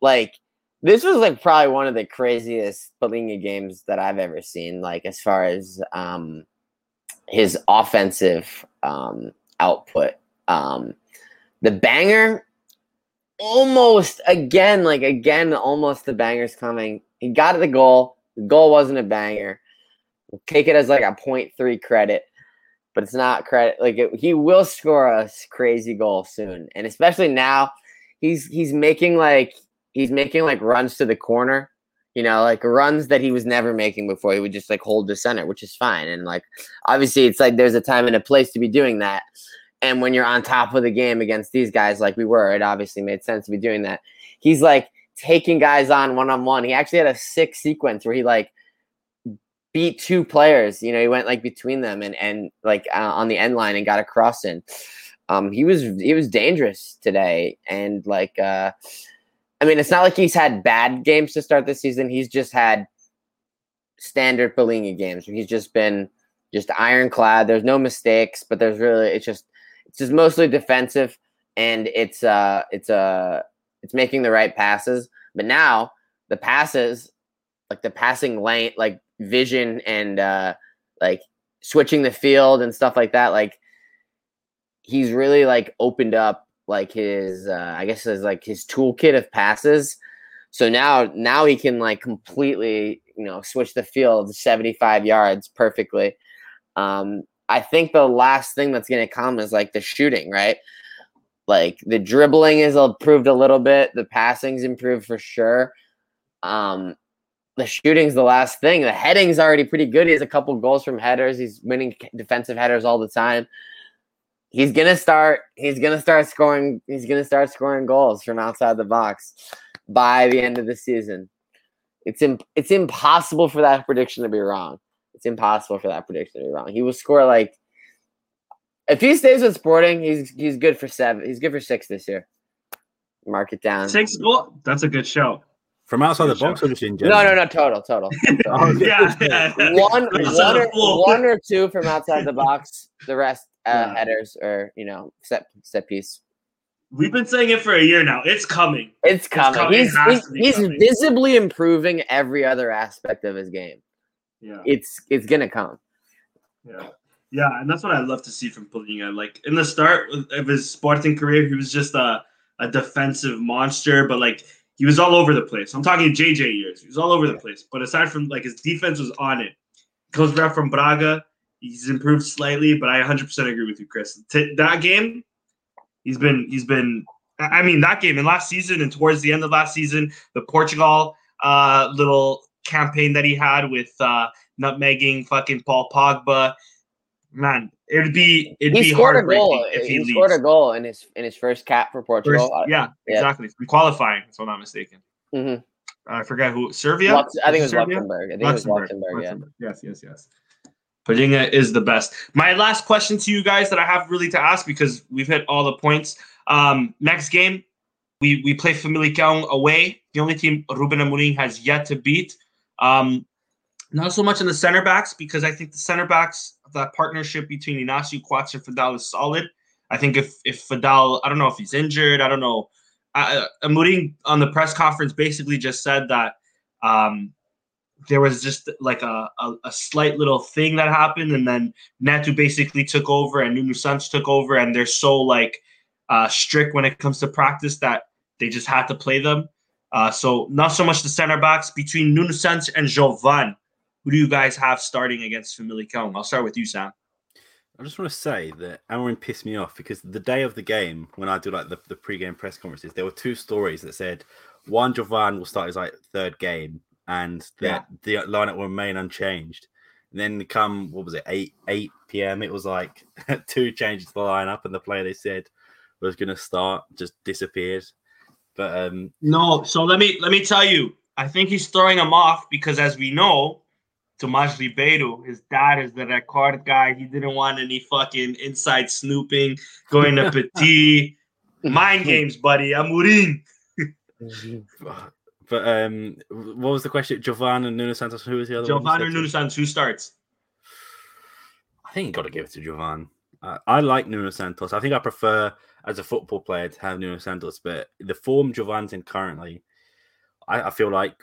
Like this was like probably one of the craziest Palhinha games that I've ever seen. Like as far as um his offensive um output. Um the banger almost again, like again, almost the banger's coming. He got the goal. The goal wasn't a banger. Take it as like a 0.3 credit, but it's not credit. Like it, he will score a crazy goal soon, and especially now, he's he's making like he's making like runs to the corner. You know, like runs that he was never making before. He would just like hold the center, which is fine. And like obviously, it's like there's a time and a place to be doing that. And when you're on top of the game against these guys, like we were, it obviously made sense to be doing that. He's like taking guys on one on one. He actually had a sick sequence where he like beat two players. You know, he went like between them and and like uh, on the end line and got a cross in. Um, he was he was dangerous today, and like uh, I mean, it's not like he's had bad games to start this season. He's just had standard Palhinha games he's just been just ironclad. There's no mistakes, but there's really it's just it's just mostly defensive, and it's uh it's uh it's making the right passes. But now the passes, like the passing lane, like vision and uh like switching the field and stuff like that, like he's really like opened up like his uh I guess his like his toolkit of passes. So now now he can like completely, you know, switch the field 75 yards perfectly. Um I think the last thing that's going to come is like the shooting, right? Like the dribbling is improved a little bit, the passing's improved for sure. Um the shooting's the last thing. The heading's already pretty good. He has a couple goals from headers. He's winning defensive headers all the time. He's gonna start. He's gonna start scoring. He's gonna start scoring goals from outside the box by the end of the season. It's Im- it's impossible for that prediction to be wrong. It's impossible for that prediction to be wrong. He will score like if he stays with Sporting, he's he's good for seven. He's good for six this year. Mark it down. Six goal. That's a good show. From outside the box show. or just in No, general? no, no, no, total, total. Oh, yeah. yeah. one, That's one, a or, one or two from outside the box. The rest uh, Yeah. headers or you know set set piece. We've been saying it for a year now. It's coming. It's coming. coming. He's has he's, he's coming. visibly improving every other aspect of his game. Yeah. It's it's gonna come. Yeah. Yeah, and that's what I love to see from Palhinha. Like in the start of his sporting career, he was just a, a defensive monster, but like he was all over the place. I'm talking JJ years. He was all over the place. But aside from like his defense was on it. Comes back from Braga. He's improved slightly, but I 100% agree with you, Chris. T- that game, he's been he's been. I I mean, that game in last season and towards the end of last season, the Portugal uh, little campaign that he had with uh, nutmegging fucking Paul Pogba. Man, it'd be it'd He be scored a goal. if he, He, scored a goal in his in his first cap for Portugal. First- yeah, yeah. exactly. From qualifying, if I'm not mistaken. Mhm. I forgot who. Serbia. Lux- I think it was Serbia? Luxembourg. I think it was Luxembourg. Yeah. Yes, yes, yes. Palhinha is the best. My last question to you guys that I have really to ask because we've hit all the points. Um, next game, we we play Famalicão away, the only team Ruben Amorim has yet to beat. Um, not so much in the center backs because I think the center backs, that partnership between Inacio, Coates, and Feddal is solid. I think if if Feddal, I don't know if he's injured, I don't know. Uh, Amorim on the press conference basically just said that um, there was just like a, a, a, slight little thing that happened, and then Neto basically took over, and Nuno Santos took over, and they're so like uh, strict when it comes to practice that they just had to play them. Uh, so not so much the center backs between Nuno Santos and Jovane. Who do you guys have starting against Famalicão? I'll start with you, Sam. I just want to say that Aaron pissed me off because the day of the game, when I do like the, the pre-game press conferences, there were two stories that said one Jovane will start his like third game and that yeah. the lineup will remain unchanged. And then come what was it, eight eight PM, it was like two changes to the lineup and the player they said was gonna start just disappeared. But um no, so let me let me tell you, I think he's throwing him off because as we know, Tomas Ribeiro, his dad is the record guy. He didn't want any fucking inside snooping, going to Petit. Mind games, buddy. Amorim. but um, what was the question? Jovane and Nuno Santos. Who was the other Jovane one? Jovane or Nuno Santos? Who starts? I think you got to give it to Jovane. Uh, I like Nuno Santos. I think I prefer as a football player to have Nuno Santos, but the form Jovane's in currently, I, I feel like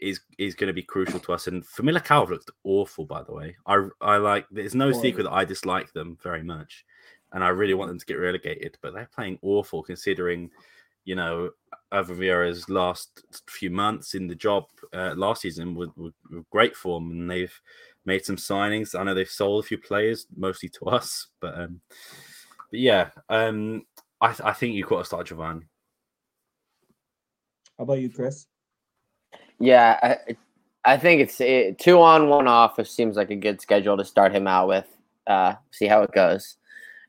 is is going to be crucial to us. And Famalicão looked awful, by the way. I I like. There's no secret that I dislike them very much, and I really want them to get relegated. But they're playing awful, considering, you know, Ivo Vieira's last few months in the job uh, last season with great form, and they've made some signings. I know they've sold a few players, mostly to us, but um, but yeah, um, I I think you've got to start Jovane. How about you, Chris? Yeah, I, I think it's it, two on, one off. It seems like a good schedule to start him out with. Uh, see how it goes.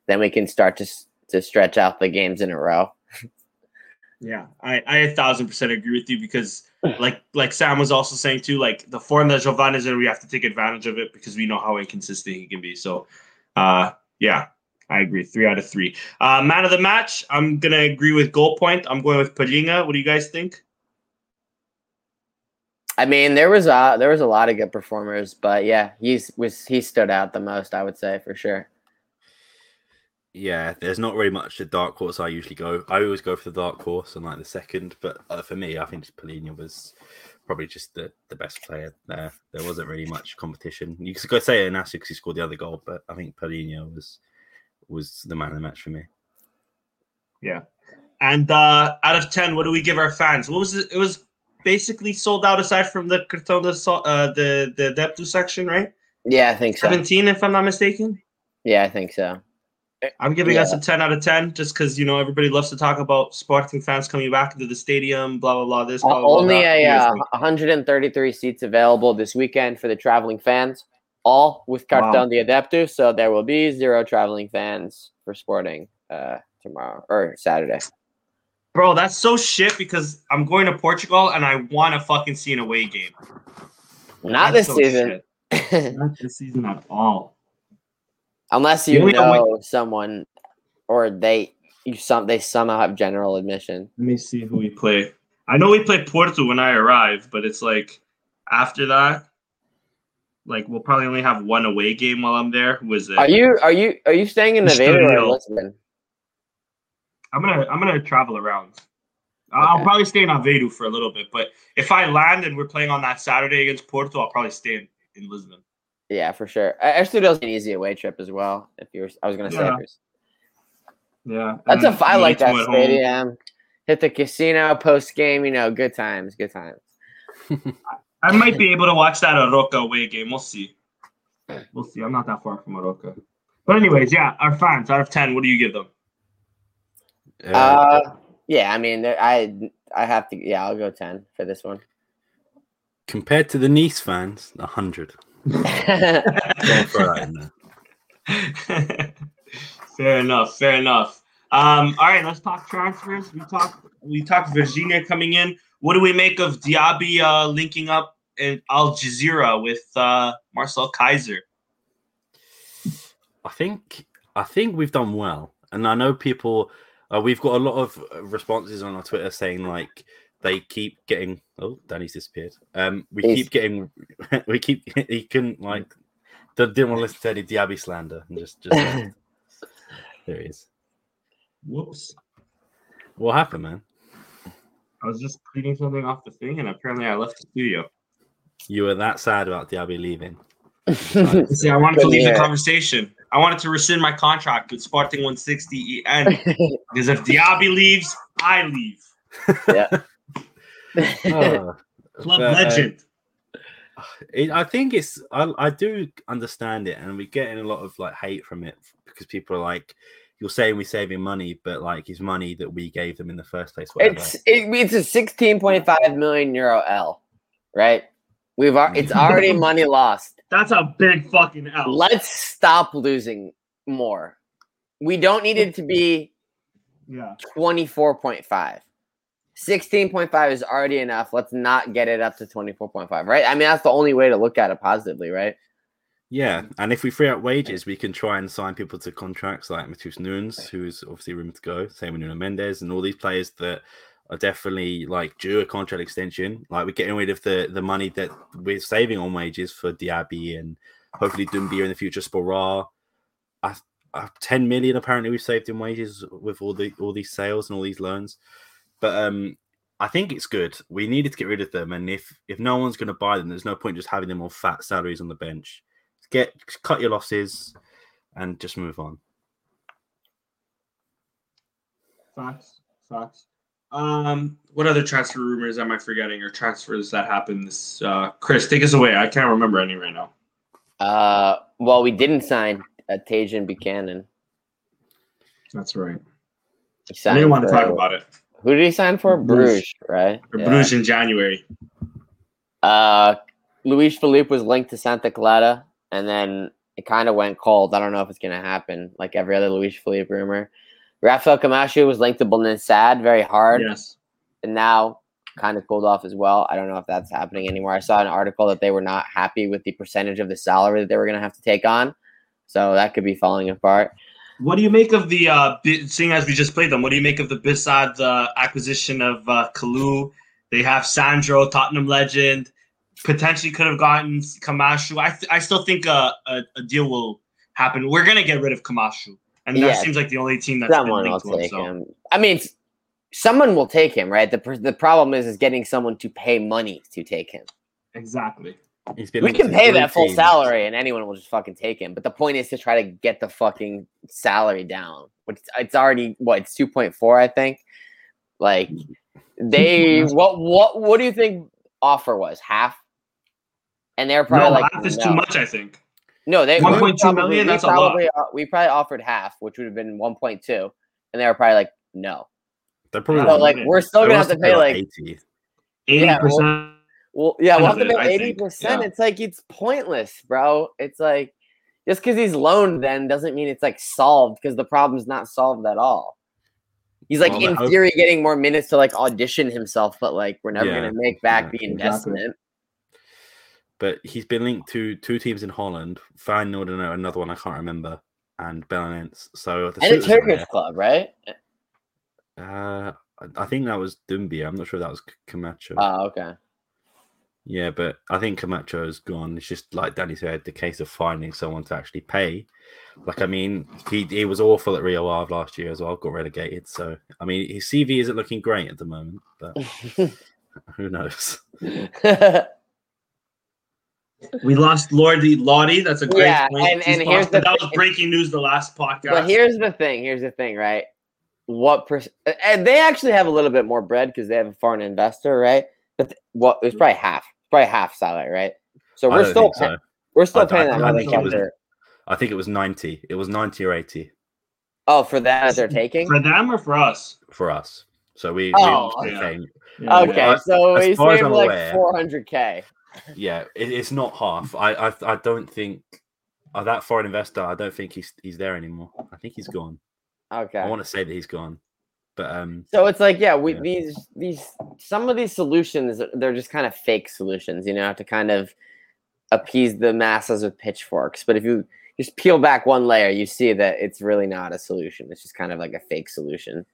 Then we can start to to stretch out the games in a row. yeah, I, I a thousand percent agree with you because like like Sam was also saying too, like the form that Jovane is in, we have to take advantage of it because we know how inconsistent he can be. So, uh, yeah, I agree. Three out of three. Uh, man of the match, I'm gonna agree with goal point. I'm going with Palhinha. What do you guys think? I mean, there was a there was a lot of good performers, but yeah, he's was he stood out the most, I would say for sure. Yeah, there's not really much the dark horse I usually go. I always go for the dark horse and like the second, but uh, for me, I think Palhinha was probably just the, the best player there. There wasn't really much competition. You could go say Inacio because he scored the other goal, but I think Palhinha was was the man of the match for me. Yeah. And uh out of ten, what do we give our fans? What was it? It was basically sold out aside from the Cartão uh, the the Adepto section, right? Yeah, I think so. 17, if I'm not mistaken. Yeah, I think so. I'm giving yeah. us a 10 out of 10 just because, you know, everybody loves to talk about Sporting fans coming back into the stadium, blah, blah, blah. This, blah, blah, Only blah, a uh, 133 seats available this weekend for the traveling fans, all with Cartão wow. de Adepto. So there will be zero traveling fans for Sporting uh, tomorrow or Saturday. Bro, that's so shit because I'm going to Portugal and I want to fucking see an away game. Not that's this so season. Not this season at all. Unless you, you know away- someone or they you some they somehow have general admission. Let me see who we play. I know we play Porto when I arrive, but it's like after that, like we'll probably only have one away game while I'm there. Was it? Are you are you are you staying in Nevada or Lisbon? I'm gonna I'm gonna travel around. Okay. I'll probably stay in Aveiro for a little bit, but if I land and we're playing on that Saturday against Porto, I'll probably stay in, in Lisbon. Yeah, for sure. Estudian's an easy away trip as well. If you're, I was gonna say. Yeah, that's a I like that stadium. Home. Hit the casino post game. You know, good times, good times. I might be able to watch that Arouca away game. We'll see. We'll see. I'm not that far from Arouca. But anyways, yeah, our fans out of ten, what do you give them? Uh, yeah, I mean, I I have to. Yeah, I'll go ten for this one. Compared to the Nice fans, hundred. fair enough. Fair enough. Um, all right, let's talk transfers. We talked. We talked Virginia coming in. What do we make of Diaby uh, linking up in Al Jazira with uh, Marcel Keizer? I think I think we've done well, and I know people Uh, we've got a lot of uh, responses on our Twitter saying like they keep getting. Oh, Danny's disappeared. Um, we He's- keep getting. we keep. He couldn't like. Didn't want to listen to any Diaby slander and just just. left. there he is. Whoops. What happened, man? I was just cleaning something off the thing, and apparently I left the studio. You were that sad about Diaby leaving. See, I wanted to Good leave the conversation. I wanted to rescind my contract with Sporting 160 EN because if Diaby leaves, I leave. Oh, Club but, uh, legend. it, I think it's I, I do understand it, and we're getting a lot of like hate from it because people are like, "You're saying we're saving money, but like it's money that we gave them in the first place." Whatever. It's it, it's a sixteen point five million euro L, right? We've it's already money lost. That's a big fucking L. Let's stop losing more. We don't need it to be yeah. 24.5. 16.5 is already enough. Let's not get it up to 24.5, right? I mean, that's the only way to look at it positively, right? yeah, and if we free up wages, we can try and sign people to contracts like Matheus Nunes, who's obviously room to go. Same with Nuno Mendes and all these players that are definitely like due a contract extension. Like we're getting rid of the the money that we're saving on wages for Diaby and hopefully Doumbia in the future. Sporar, I, I, ten million apparently we've saved in wages with all the all these sales and all these loans. But um, I think it's good. We needed to get rid of them, and if if no one's going to buy them, there's no point just having them on fat salaries on the bench. Get cut your losses and just move on. Facts. Facts. Um, what other transfer rumors am I forgetting or transfers that happened this uh Chris, take us away. I can't remember any right now. Uh, well, we didn't sign uh, Tajon Buchanan. That's right. He I didn't want to talk about it. Who did he sign for? Bruges. Bruges, right? Yeah. Bruges in January. Uh, Luiz Phellype was linked to Santa Clara, and then it kind of went cold. I don't know if it's going to happen, like every other Luiz Phellype rumor. Rafael Camacho was linked to Belenenstad very hard, Yes. and now kind of cooled off as well. I don't know if that's happening anymore. I saw an article that they were not happy with the percentage of the salary that they were going to have to take on, so that could be falling apart. What do you make of the uh seeing as we just played them? What do you make of the Bissad uh, acquisition of uh, Kalu? They have Sandro, Tottenham legend. Potentially could have gotten Camacho. I th- I still think a, a a deal will happen. We're gonna get rid of Camacho, and that Yeah. seems like the only team that's someone will to him. take So. him. I mean, someone will take him, right? The pr- the problem is is getting someone to pay money to take him. Exactly. He's been We can pay that full teams. salary, and anyone will just fucking take him. But the point is to try to get the fucking salary down. Which it's already what it's two point four, I think. Like they what what what do you think offer was half? And they're probably No, like half is no. too much. I think. No, they 1.2 we probably- million, we that's a lot. probably, uh, We probably offered half, which would have been one point two, and they were probably like no. They're probably So, So like we're still gonna have to pay like eighty. Eighty Yeah, percent. Well yeah we'll have to of it, I pay eighty percent. It's like it's pointless, bro. It's like just because he's loaned then doesn't mean it's like solved because the problem's not solved at all. He's like Well, in I hope- theory getting more minutes to like audition himself, but like we're never Yeah, gonna make back yeah, the exactly. investment. But he's been linked to two teams in Holland, Feyenoord and uh, another one I can't remember, and Belenenses. So the And a Turkish club, right? Eh. Uh, I- think that was Doumbia. I'm not sure that was Camacho. Oh, ah, okay. Yeah, but I think Camacho is gone. It's just like Danny said, the case of finding someone to actually pay. Like, I mean, he he was awful at Rio Ave last year as well, got relegated. So, I mean, his CV isn't looking great at the moment, but who knows? We lost Lordy Lottie. That's a great Yeah, point. and- and here's lost- the that was thing- breaking news the last podcast. But here's the thing. Here's the thing, right? What percent? And they actually have a little bit more bread because they have a foreign investor, right? But th- what? It's probably half. Probably half salary, right? So we're still think pay- so. we're still I- paying I- that I think it was- I think it was 90. It was 90 or 80 Oh, for that they're taking. for them or for us? for us. So we, Oh, we yeah. came. Yeah, Okay, yeah. so as we far as saved like 400k. Yeah, it, it's not half. I, I I don't think uh, that foreign investor. I don't think he's he's there anymore. I think he's gone. Okay. I want to say that he's gone, but um, So it's like, yeah, we Yeah. these these some of these solutions they're just kind of fake solutions, you know, have to kind of appease the masses with pitchforks. But if you just peel back one layer, you see that it's really not a solution. It's just kind of like a fake solution.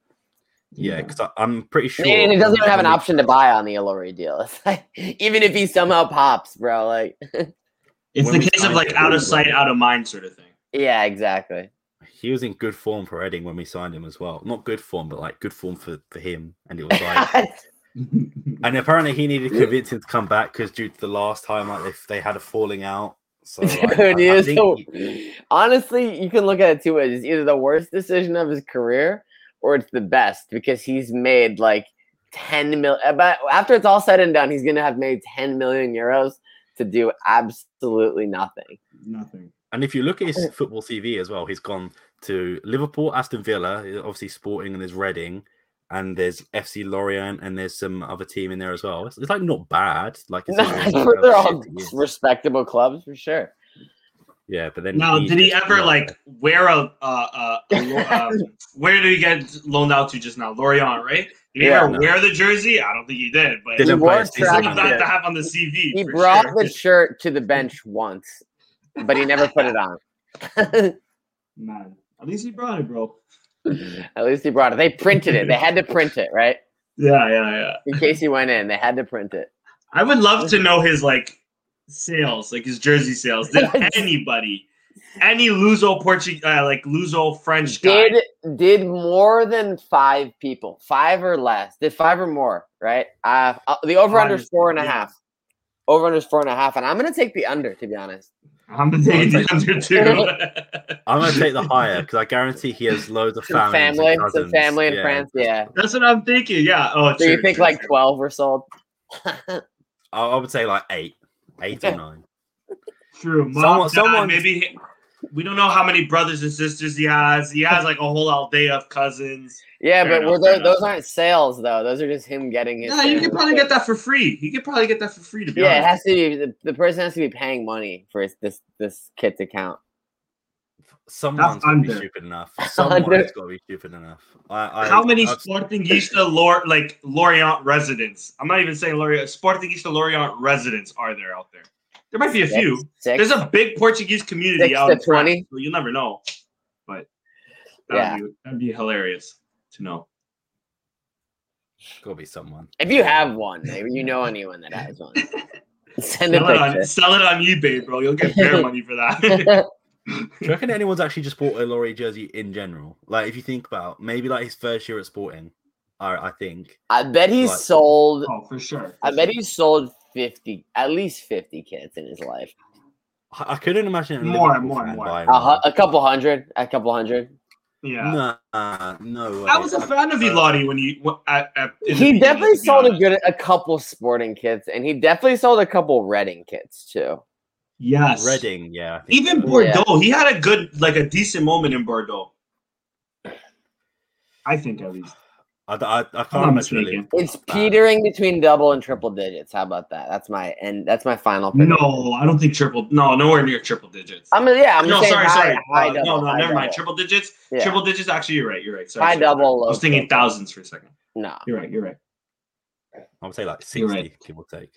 Yeah, because I'm pretty sure. And it doesn't even have an option to buy on the Ilori deal. It's like even if he somehow pops, bro. Like, It's When the case of like out of sight, out of mind sort of thing. yeah, exactly. He was in good form for Reading when we signed him as well. Not good form, but like good form for, for him. And it was like, and apparently he needed convincing to come back because due to the last time, like if they had a falling out. So like, Dude, I- I so- he- honestly, you can look at it two ways. It's either the worst decision of his career or it's the best because he's made like 10 mil. Uh, but after it's all said and done, he's going to have made 10 million euros to do absolutely nothing. Nothing. And if you look at his football CV as well, he's gone to Liverpool, Aston Villa, obviously Sporting, and there's Reading, and there's FC Lorient, and there's some other team in there as well. It's, it's like not bad. Like it's No, not they're all shit he is. respectable clubs for sure. yeah, but then Now, he's did he ever not- like wear a, uh, uh, a lo- um, where did he get loaned out to just now? Lorient, right? Did he Yeah. ever No. wear the jersey? I don't think he did, but Didn't it's wore a track season something in not to have on the CV. He brought sure. the shirt to the bench once, but he never put it on. Man, at least he brought it, bro. At least he brought it. They printed it. They had to print it, right? Yeah, yeah, yeah. In case he went in, they had to print it. I would love to know his like sales, like his jersey sales. Did anybody, any Luso Portuguese, uh, like Luso French guy? Did did more than five people, five or less? Did five or more? Right? Uh, uh, the over under is four and a Yeah. half. Over under is four and a half, and I'm gonna take the under. To be honest, I'm gonna take the under too. I'm gonna take the higher because I guarantee he has loads of some families and family, some family in Yeah. France. Yeah. That's what I'm thinking. Yeah. Oh, So you think true, like true. twelve were sold? I, I would say like eight, eight or nine. True. Mom, Someone- dad, someone- maybe he- we don't know how many brothers and sisters he has. He has like a whole aldea of cousins. Yeah, Fair but enough, were fair those, those aren't sales though. Those are just him getting his. Yeah, you sales. could probably get that for free. You could probably get that for free to be Yeah, it has to be the, the person has to be paying money for his, this this kit to count. Someone's got to be stupid enough. Under. Someone's got to be stupid enough. I, I, How many I've- Sportingista Lor- like Lorient residents? I'm not even saying Lorient. Sportingista Lorient residents are there out there? There might be a few. Six. There's a big Portuguese community Six out to in France, 20. so you'll never know. But Yeah. that'd, be, that'd be hilarious to know. got to be someone. If you have one, maybe you know anyone that has one, send a Sell it, on, picture. sell it on eBay, bro. You'll get fair money for that. Do you reckon anyone's actually just bought a Laurie jersey in general? Like, if you think about maybe like his first year at Sporting, I, I think. I bet he's Like- sold. oh, for sure. I bet he's sold fifty, at least fifty kits in his life. I, I couldn't imagine More, Liverpool more, fan more. A, hu- a couple hundred, a couple hundred. Yeah. Nah, no. I was a way. fan of Uh, when he w- at, at, He definitely sold a good a couple sporting kits, and he definitely sold a couple Reading kits too. Yes. Reading, yeah. Even so. Bordeaux, he had a good, like a decent moment in Bordeaux. I think at least. I, I, I I'm can't not imagine a mistaken. It's fan. petering between double and triple digits. How about that? That's my and that's my final. prediction. No, I don't think triple. No, nowhere near triple digits. I'm gonna, yeah. I'm no, saying sorry, high, sorry. high Uh, double, no, no, high never mind. Triple digits. Yeah. Triple digits. Actually, you're right. You're right. Sorry, High sorry. double, I was low thinking triple. thousands for a second. No, You're right. You're right. I would say like 60, You're right. give or take.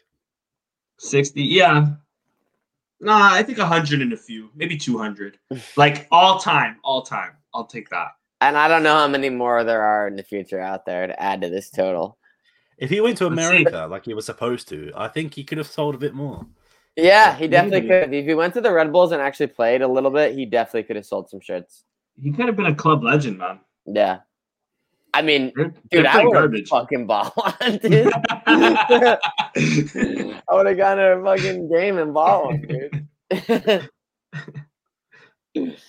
Sixty. Yeah. Nah, I think hundred and a few, maybe two hundred. like all time, all time. I'll take that. And I don't know how many more there are in the future out there to add to this total. If he went to America like he was supposed to, I think he could have sold a bit more. Yeah, he definitely Maybe. could. If he went to the Red Bulls and actually played a little bit, he definitely could have sold some shirts. He could have been a club legend, man. Yeah. I mean, They're- dude, they're I would have garbage. fucking ball on, dude. I would have gone to a fucking game and ball on, dude.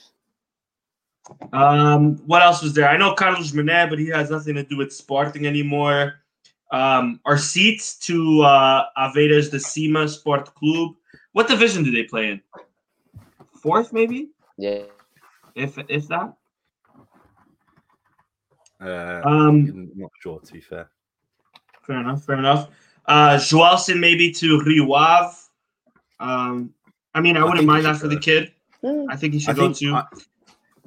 Um, what else was there? I know Carlos Mané, but he has nothing to do with Sporting anymore. Um, our seats to uh, Aveiras de Cima Sport Club. What division do they play in? Fourth, maybe, yeah. if if that. Uh, Um, I'm not sure, to be fair. fair enough. Fair enough. Uh, Joelson maybe to Rio Ave. Um, I mean, I I wouldn't mind that for the kid. I think he I should go think to. I-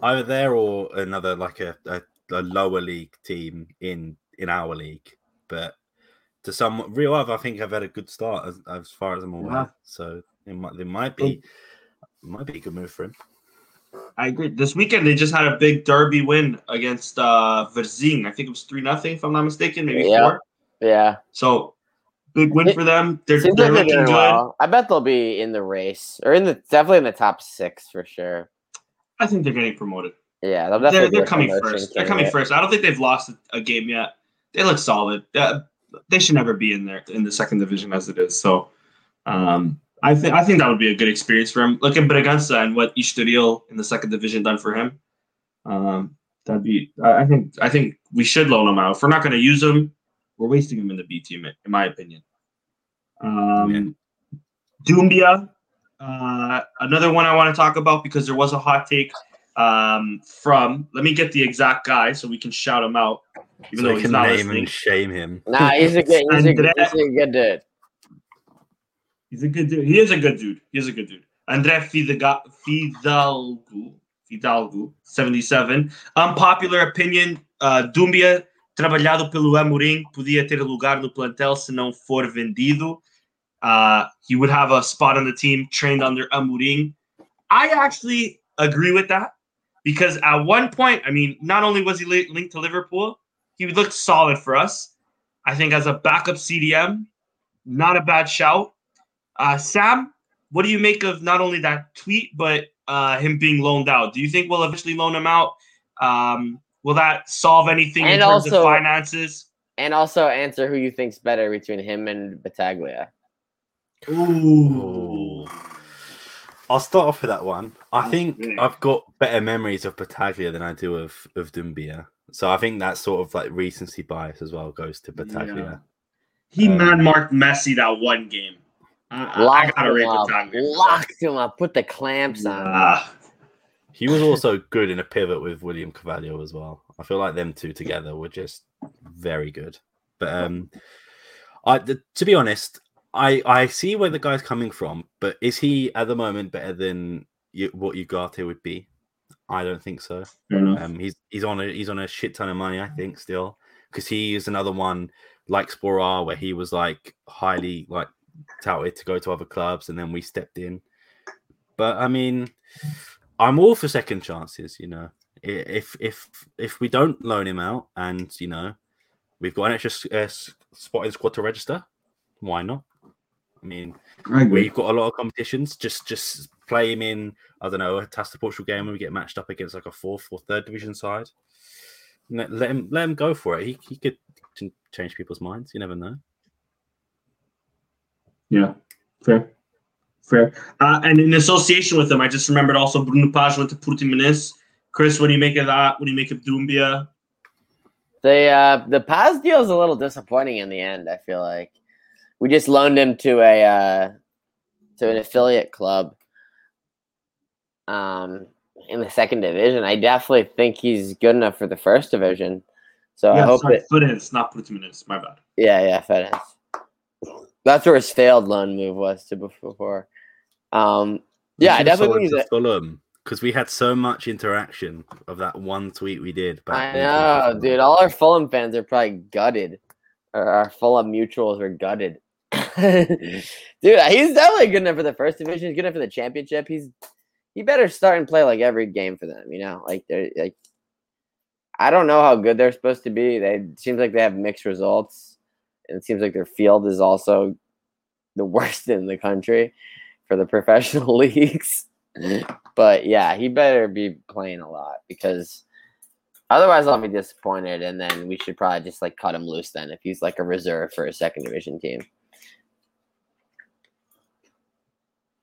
either there or another like a, a, a lower league team in in our league. But to some real Ave, I think I've had a good start as, as far as I'm aware. Yeah. So it might there might be might be a good move for him. I agree. This weekend they just had a big derby win against uh Varzim. I think it was three nothing, if I'm not mistaken, maybe Yeah. four. Yeah. So big win It for them. They're, they're like looking good. well. I bet they'll be in the race or in the definitely in the top six for sure. I think they're getting promoted. Yeah, they'll They're, they're coming promotion first. They're coming candidate. first. I don't think they've lost a, a game yet. They look solid. Uh, they should never be in there in the second division as it is. So um, I think I think that would be a good experience for him. Look at Bragança and what Estoril in the second division done for him. Um, that'd be. I I think. I think we should loan him out. If we're not going to use him, we're wasting him in the B team, in my opinion. Um, Doumbia, uh, another one I want to talk about because there was a hot take um, from. Let me get the exact guy so we can shout him out, even so though we he's can not name listening. and shame him. Nah, he's a good. He's a, Andre- he's a good dude. He's a good dude. He is a good dude. He is a good dude. André Fidalgo, Fidalgo, Fidalgo 77. Unpopular opinion, uh, Doumbia, trabalhado pelo Amorim, podia ter lugar no plantel se não for vendido. Uh, he would have a spot on the team trained under Amorim. I actually agree with that because at one point, I mean, not only was he li- linked to Liverpool, he looked solid for us. I think as a backup CDM, not a bad shout. Uh, Sam, what do you make of not only that tweet but uh, him being loaned out? Do you think we'll eventually loan him out? Um, will that solve anything in And terms of also- finances? And also answer who you think's better between him and Battaglia. Ooh. I'll start off with that one. I think Okay. I've got better memories of Battaglia than I do of of Doumbia. So I think that sort of like recency bias as well goes to Battaglia. He Um, man marked Messi that one game. I, I- I Locked gotta him rate up. Locked him up. Put the clamps on. He was also good in a pivot with William Carvalho as well. I feel like them two together were just very good. But um, I th- to be honest, I I see where the guy's coming from. But is he at the moment better than you, what Ugarte would be? I don't think so. Um, he's he's on a he's on a shit ton of money, I think, still because he is another one like Sporar where he was like highly like touted to go to other clubs, and then we stepped in. But I mean, I'm all for second chances. You know, if if if we don't loan him out, and you know, we've got an extra uh, spot in the squad to register, why not? I mean, I agree. we've got a lot of competitions. Just just play him in. I don't know a test Tasta Portugal game when we get matched up against like a fourth or third division side. Let, let him let him go for it. He, he could ch- change people's minds. You never know. Yeah, fair, fair. Uh, and in association with him, I just remembered also Bruno Paz went to Portimonense. Chris, what do you make of that? What do you make of Doumbia? The uh, the Paz deal is a little disappointing in the end. I feel like we just loaned him to a uh, to an affiliate club um, in the second division. I definitely think he's good enough for the first division. So I hope sorry, it. Fluminense, not Portimonense. My bad. Yeah, yeah, Fedez. That's where his failed loan move was to before. Um, yeah, I definitely think he's Fulham because we had so much interaction of that one tweet we did. I back in know, dude. All our Fulham fans are probably gutted. Or our Fulham mutuals are gutted. dude, he's definitely good enough for the first division. He's good enough for the championship. He's he better start and play like every game for them. You know, like they're like. I don't know how good they're supposed to be. They seems like they have mixed results, and it seems like their field is also the worst in the country for the professional leagues. But yeah, he better be playing a lot because otherwise I'll be disappointed. And then we should probably just like cut him loose then if he's like a reserve for a second division team.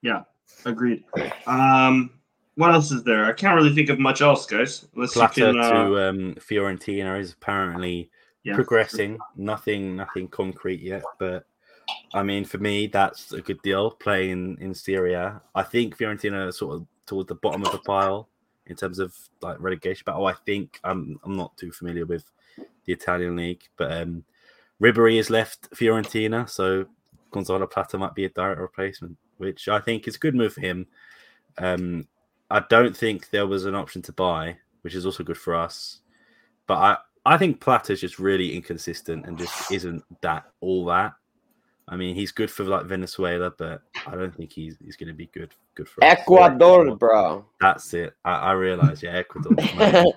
Yeah, agreed. Um, what else is there? I can't really think of much else, guys. Unless Plata can. Uh, to um, Fiorentina is apparently yeah. progressing. Nothing, nothing concrete yet, but I mean, for me, that's a good deal. Playing in Serie A, I think Fiorentina are sort of towards the bottom of the pile in terms of like relegation battle. I think I'm I'm not too familiar with the Italian league, but um, Ribery has left Fiorentina, so Gonzalo Plata might be a direct replacement, which I think is a good move for him. Um, I don't think there was an option to buy, which is also good for us. But I, I think Plata's just really inconsistent and just isn't that all that. I mean, he's good for like Venezuela, but I don't think he's he's going to be good good for us. Ecuador, bro. That's it. I, I realize. Yeah, Ecuador.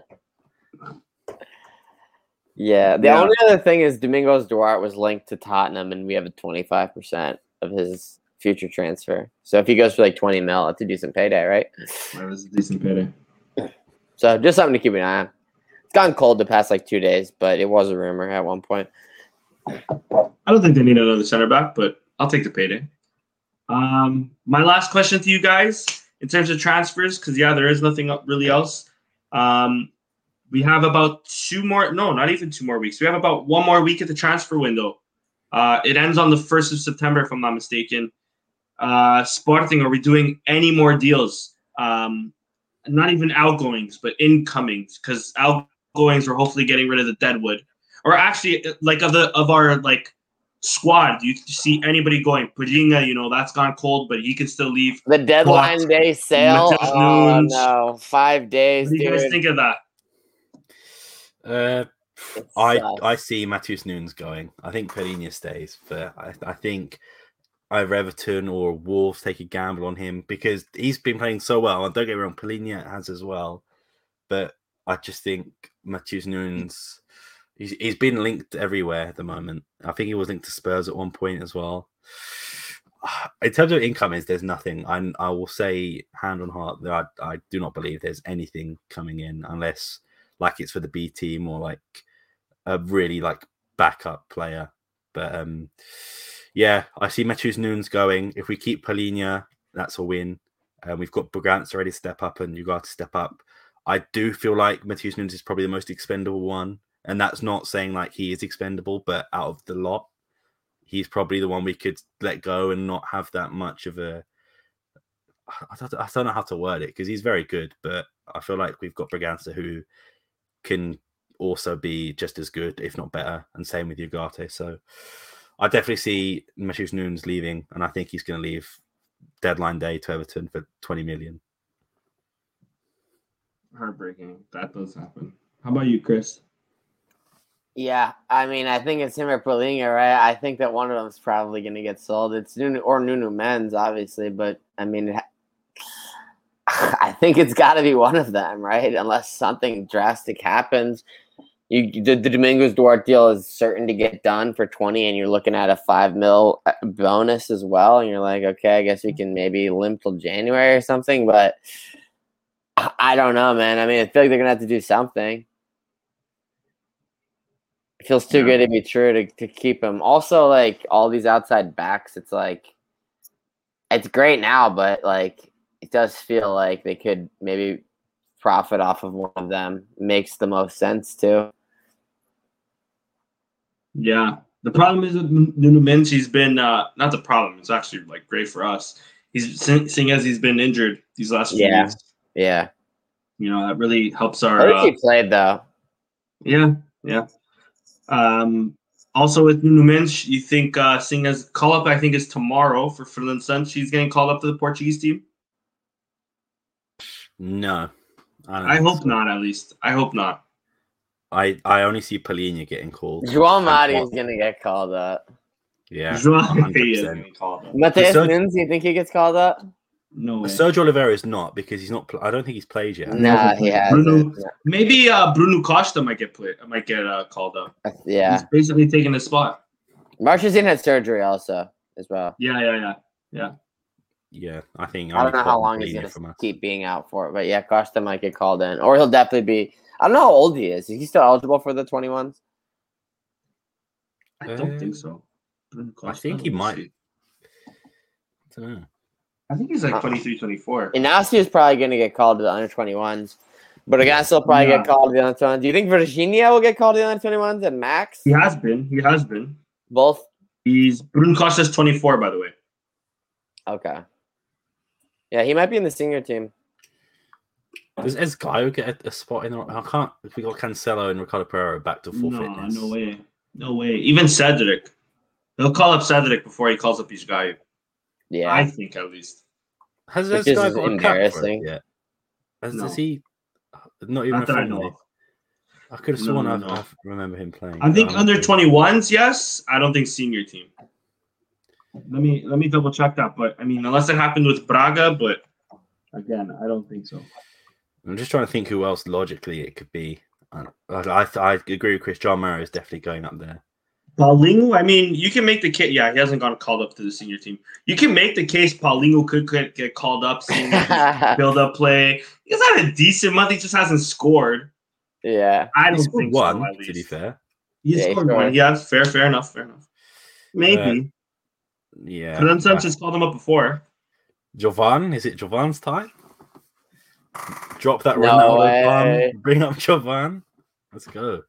yeah. The Yeah. only other thing is Domingos Duarte was linked to Tottenham, and we have a twenty five percent of his future transfer. So if he goes for like twenty mil, that's a decent payday, right? That was a decent payday. So just something to keep an eye on. It's gotten cold the past like two days, but it was a rumor at one point. I don't think they need another center back, but I'll take the payday. Um, my last question to you guys in terms of transfers, because yeah, there is nothing really else. Um, we have about two more, no, not even two more weeks. We have about one more week at the transfer window. Uh, it ends on the first of September, if I'm not mistaken. Uh, Sporting, are we doing any more deals? Um, not even outgoings, but incomings, because outgoings we're hopefully getting rid of the deadwood or actually like of the of our like squad, do you see anybody going? Palhinha, you know, that's gone cold, but he can still leave. The deadline What? day sale. Oh no, five days, What do you guys think of that? Uh, I. I see Matheus Nunes going. I think Palhinha stays, but I, I think either Everton or Wolves take a gamble on him because he's been playing so well. And don't get me wrong, Palhinha has as well, but I just think Matheus Nunes. He's, he's been linked everywhere at the moment. I think he was linked to Spurs at one point as well. In terms of incomings, there's nothing. I I will say hand on heart that I, I do not believe there's anything coming in unless like it's for the B team or like a really like backup player. But um yeah, I see Matheus Nunes going. If we keep Palhinha, that's a win. And we've got Bragança ready to step up and you got to step up. I do feel like Matheus Nunes is probably the most expendable one. And that's not saying like he is expendable, but out of the lot, he's probably the one we could let go and not have that much of a. I don't, I don't know how to word it because he's very good, but I feel like we've got Bragança who can also be just as good, if not better, and same with Ugarte. So I definitely see Matheus Nunes leaving, and I think he's going to leave deadline day to Everton for 20 million. Heartbreaking. That does happen. How about you, Chris? Yeah, I mean, I think it's him or Palhinha, right? I think that one of them is probably going to get sold. It's Nunu or Nuno Mendes, obviously, but I mean, it ha- I think it's got to be one of them, right? Unless something drastic happens. You the, the Domingos Duarte deal is certain to get done for twenty, and you're looking at a five mil uh, bonus as well, and you're like, okay, I guess we can maybe limp till January or something, but I, I don't know, man. I mean, I feel like they're gonna have to do something. It feels too Yeah. good to be true to, to keep him. Also, like all these outside backs, it's like it's great now, but like it does feel like they could maybe profit off of one of them. Makes the most sense too. Yeah. The problem is with Nuno Mendes, he's been uh not the problem. It's actually like great for us. He's seeing seeing as he's been injured these last few Yeah. weeks. Yeah, You know that really helps I our. think Uh, he played though. yeah, yeah. Um, also with Nuno Mendes, you think uh, seeing as call up, I think is tomorrow for Finland Sun. She's getting called up to the Portuguese team. No. Don't I hope so. not. At least I hope not. I, I only see Palhinha getting called. Joel And is gonna get called up. Yeah. Joao- he is 100%. getting called up. Matheus So- Nunes, you think he gets called up? No way. Sergio Oliveira is not because he's not. Pl- I don't think he's played yet. Nah, he Bruno- hasn't. Maybe uh, Bruno Costa might get play, might get uh, called up. Yeah, He's basically taking his spot. Marchesine had surgery also as well. Yeah, yeah, yeah. Yeah, I think. I don't know how long he's Palhinha gonna from keep being out for, but yeah, Costa might get called in, or he'll definitely be. I don't know how old he is. Is he still eligible for the twenty ones? I don't Uh, think so. I think he might. see. I don't know. I think he's like Uh, 23, 24. Inacio is probably going to get called to the under 21s. But Agasso will probably Yeah. get called to the under 21s. Do you think Virginia will get called to the under 21s and Max? He has been. He has been. Both? He's Bruno Costa's 24, by the way. Okay. Yeah, he might be in the senior team. Is, Does Esgaio get a, a spot in? The, I can't. If we got Cancelo and Ricardo Pereira back to full no, fitness. no way. No way. Even Cedric. He'll call up Cedric before he calls up his guy. Yeah. I think at least. Has Which Esgaio is got a cap for it yet? Has, No. has he? Not even Not that I know friendly? of. I could have sworn no, I, no. I remember him playing. I think but I'm under 21s, yes. I don't think senior team. Let me let me double check that. But I mean, unless it happened with Braga, but again, I don't think so. I'm just trying to think who else logically it could be. I I, I agree with Chris. João Mário is definitely going up there. Paulinho, I mean, you can make the case. Yeah, he hasn't gotten called up to the senior team. You can make the case Paulinho could, could get called up, seeing build up play. He's had a decent month. He just hasn't scored. yeah. I don't scored think one, so. To be fair. He Yeah, he scored scored. one. Yeah, fair, fair enough, fair enough. Maybe. Uh, Yeah. Fernando uh, Santos called him up before. Jovane, is it Jovane's time? Drop that No Ronaldo way. bomb. Bring up Jovane. Let's go.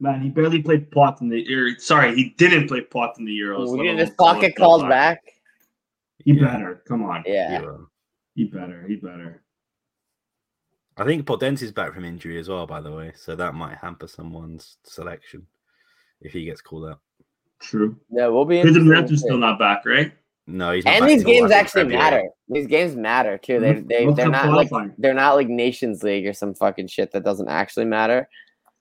Man, he barely played pot in the year. Sorry, he didn't play pot in the Euros. We let get alone pocket called Deadline. back. He Yeah. better. Come on. Yeah. Yeah. He better. He better. I think Potenzi's back from injury as well, by the way, so that might hamper someone's selection if he gets called out. True. Yeah, we'll be Pedro interested to Neto's still not back, right? No, he's not And these games actually February. matter. These games matter too. They they World they're Cup not like they're not like Nations League or some fucking shit that doesn't actually matter.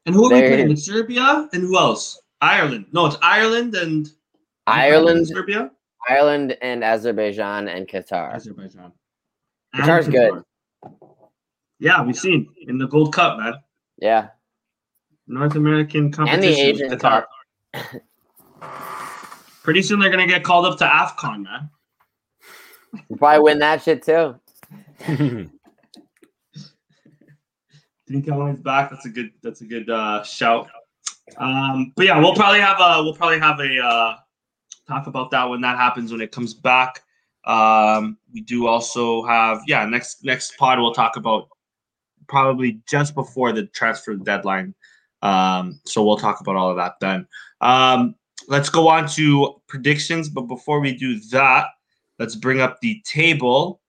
And who are we There- playing? It's Serbia and who else? Ireland. No, it's Ireland and Ireland, Serbia, Ireland, and Azerbaijan and Qatar. Azerbaijan. Qatar's And good. Yeah, we've seen in the Gold Cup, man. Yeah, North American competition. with Asian Qatar. Cup. Pretty soon they're gonna get called up to AFCON, man. we'll probably win that shit too. Think Cohen's back. That's a good. That's a good uh, shout. Um, but yeah, we'll probably have a. We'll probably have a uh, talk about that when that happens when it comes back. Um, we do also have yeah next next pod we'll talk about probably just before the transfer deadline. Um, so we'll talk about all of that then. Um, let's go on to predictions, but before we do that, let's bring up the table.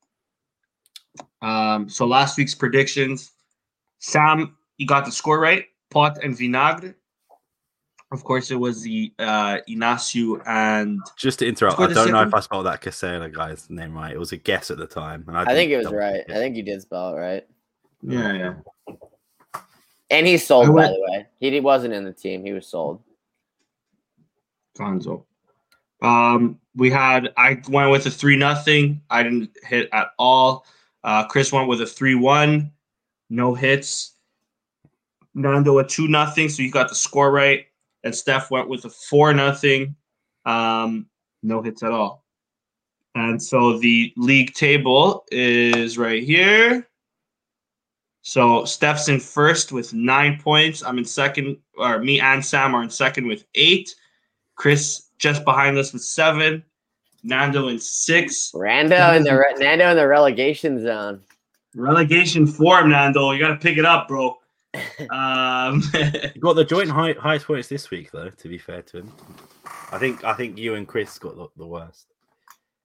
Um, so last week's predictions. Sam, you got the score right. Pote and Vinagre. Of course, it was the uh, Inacio and Just to interrupt, I don't know if I spelled that Casella guy's name right. It was a guess at the time, and I, I think it was right. check I think you did spell it right. yeah, yeah. And he's sold, I by the way. He he wasn't in the team. He was sold. Gonzo. Um, we had I went with a three nothing. I didn't hit at all. Uh, Chris went with a three one, no hits. Nando a two nothing, so you got the score right. And Steph went with a four nothing, um, no hits at all. And so the league table is right here. So Steph's in first with nine points. I'm in second, or me and Sam are in second with eight. Chris just behind us with seven. Nando in six. Rando in the re- Nando in the relegation zone. Relegation form, Nando. You got to pick it up, bro. Um, He got the joint high, highest points this week, though. To be fair to him, I think I think you and Chris got the, the worst.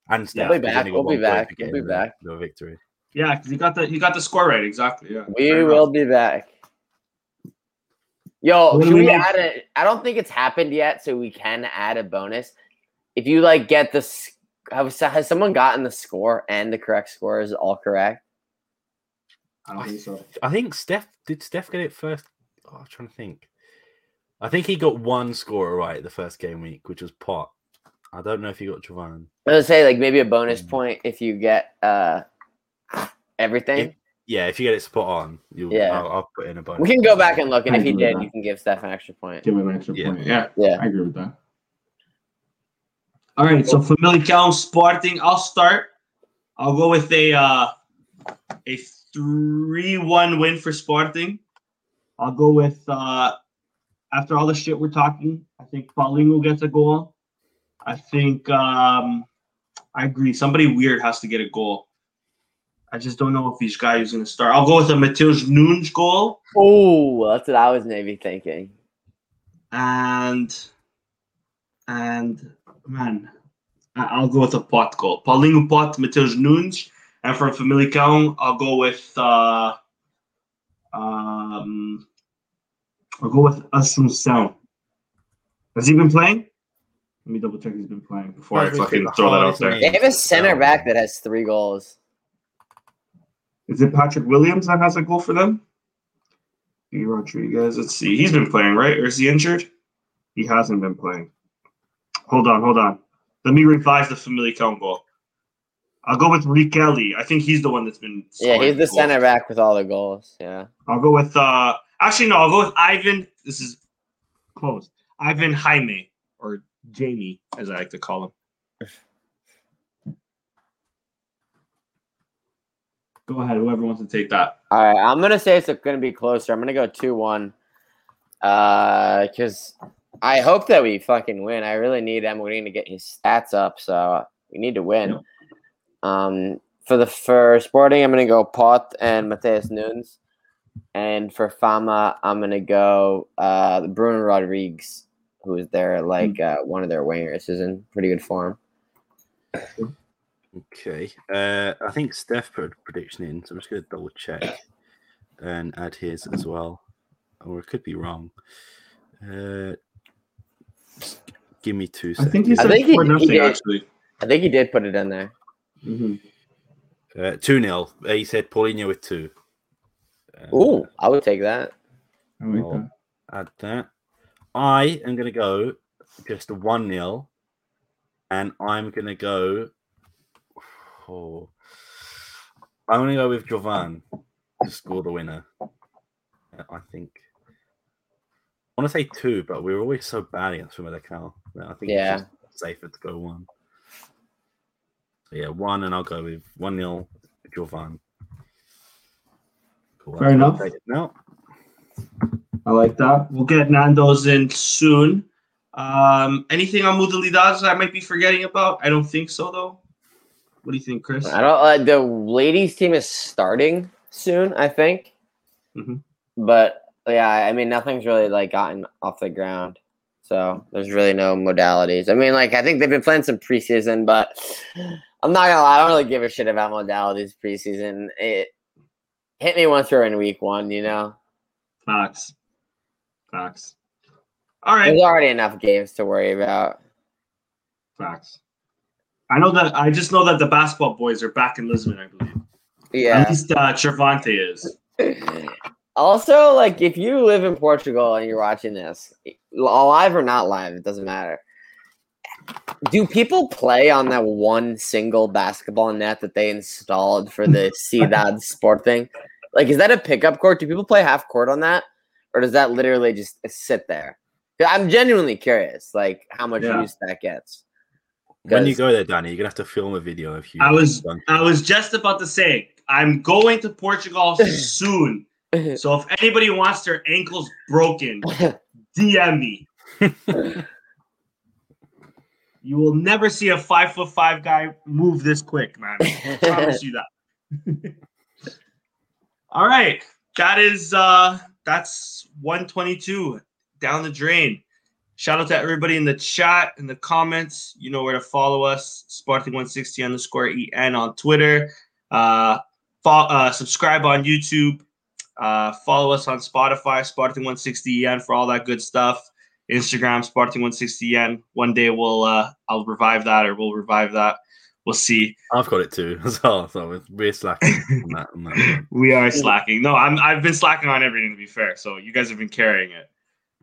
And Steph, We'll be back, we'll be back, we'll be back. The victory. yeah, because he got the he got the score right exactly. Yeah, We will be back. Yo, What do should we we make? add a? I don't think it's happened yet, so we can add a bonus. If you like get the, s- have, has someone gotten the score and the correct score is all correct? I don't think so. I think Steph did. Steph get it first. Oh, I'm trying to think. I think he got one score right the first game week, which was Pote. I don't know if he got Jovane. I was gonna say like maybe a bonus Mm. point if you get uh everything. Yeah, if you get it spot on, you Yeah. I'll, I'll put in a bonus. we can go back and look, and I if he did, you can give Steph an extra point. Give him an extra Yeah. point. Yeah, Yeah. I agree with that. All right, so Famalicão Sporting. I'll start. I'll go with a uh, a three-one win for Sporting. I'll go with uh, after all the shit we're talking. I think Paulinho gets a goal. I think um, I agree. Somebody weird has to get a goal. I just don't know if each guy is going to start. I'll go with a Matheus Nunes goal. Oh, that's what I was maybe thinking. and and man, I- I'll go with a Pote goal. Paulinho Pote, Matheus Nunes, and from Famalicão, I'll go with uh, um, I'll go with Assunção. Has he been playing? Let me double check. He's been playing before I fucking throw that out there. They have a center back that has three goals. Is it Patrick Williams that has a goal for them? E. Rodriguez. Let's see. He's been playing, right? Or is he injured? He hasn't been playing. Hold on, hold on. Let me revise the Famalicão goal. I'll go with Riccieli. I think he's the one that's been. Yeah, he's the goals. center back with all the goals. Yeah. I'll go with. uh Actually, no. I'll go with Ivan. This is close. Ivan Jaime or Jamie, as I like to call him. Go ahead. Whoever wants to take that. All right, I'm gonna say it's gonna be closer. I'm gonna go two one, uh, because I hope that we fucking win. I really need Amorim to get his stats up, so we need to win. Um, for the for Sporting, I'm gonna go Pote and Matheus Nunes, and for Fama, I'm gonna go uh Bruno Rodriguez, who is their like uh, one of their wingers, is in pretty good form. Okay. Uh, I think Steph put a prediction in, so I'm just going to double check and add his as well. Or it could be wrong. Uh, give me two I think he I said think he- four he did. actually. I think he did put it in there. Mhm. Uh, 2 0. Uh, he said Paulinho with two. Uh, Ooh, I would take that. I like Oh. Add that. I am going to go just 1 0. And I'm going to go. Oh, I'm going to go with Jovane to score the winner. I think. I want to say two, but we were always so bad against Famalicão. that I think Yeah. it's safer to go one. So yeah, one, and I'll go with 1 nil Jovane. Cool. Fair enough. No, I like that. We'll get Nando's in soon. Um, anything on Modalidades that I might be forgetting about? I don't think so, though. What do you think, Chris? I don't. Uh, the ladies team is starting soon, I think. Mhm. But yeah, I mean, nothing's really like gotten off the ground, so there's really no modalities. I mean, like I think they've been playing some preseason, but I'm not gonna lie, I don't really give a shit about modalities preseason. It hit me once we're in week one, you know. Facts. Facts. All right. There's already enough games to worry about. Facts. I know that. I just know that the basketball boys are back in Lisbon. I believe. Yeah. At least uh, is. Also, like if you live in Portugal and you're watching this, live or not live, it doesn't matter. Do people play on that one single basketball net that they installed for the Cidade Sport thing? Like, is that a pickup court? Do people play half court on that, or does that literally just sit there? I'm genuinely curious, like how much Yeah. use that gets. When you go there, Danny, you're gonna have to film a video of you. I was- I was just about to say I'm going to Portugal soon. So if anybody wants their ankles broken, DM me. You will never see a five foot five guy move this quick, man. I promise you that. All right. That is uh that's 122 down the drain. Shout out to everybody in the chat, in the comments. You know where to follow us. Spartan160 underscore EN on Twitter. Uh, uh subscribe on YouTube. Uh, follow us on Spotify, Spartan160 EN for all that good stuff. Instagram, Spartan160 EN. One day we'll uh I'll revive that or we'll revive that. We'll see. I've got it too as well. So we're slacking on that. On that. We are slacking. No, I'm I've been slacking on everything to be fair. So you guys have been carrying it.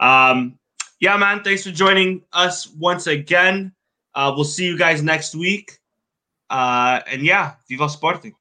Um yeah, man. Thanks for joining us once again. Uh we'll see you guys next week. Uh and yeah, Viva Sporting.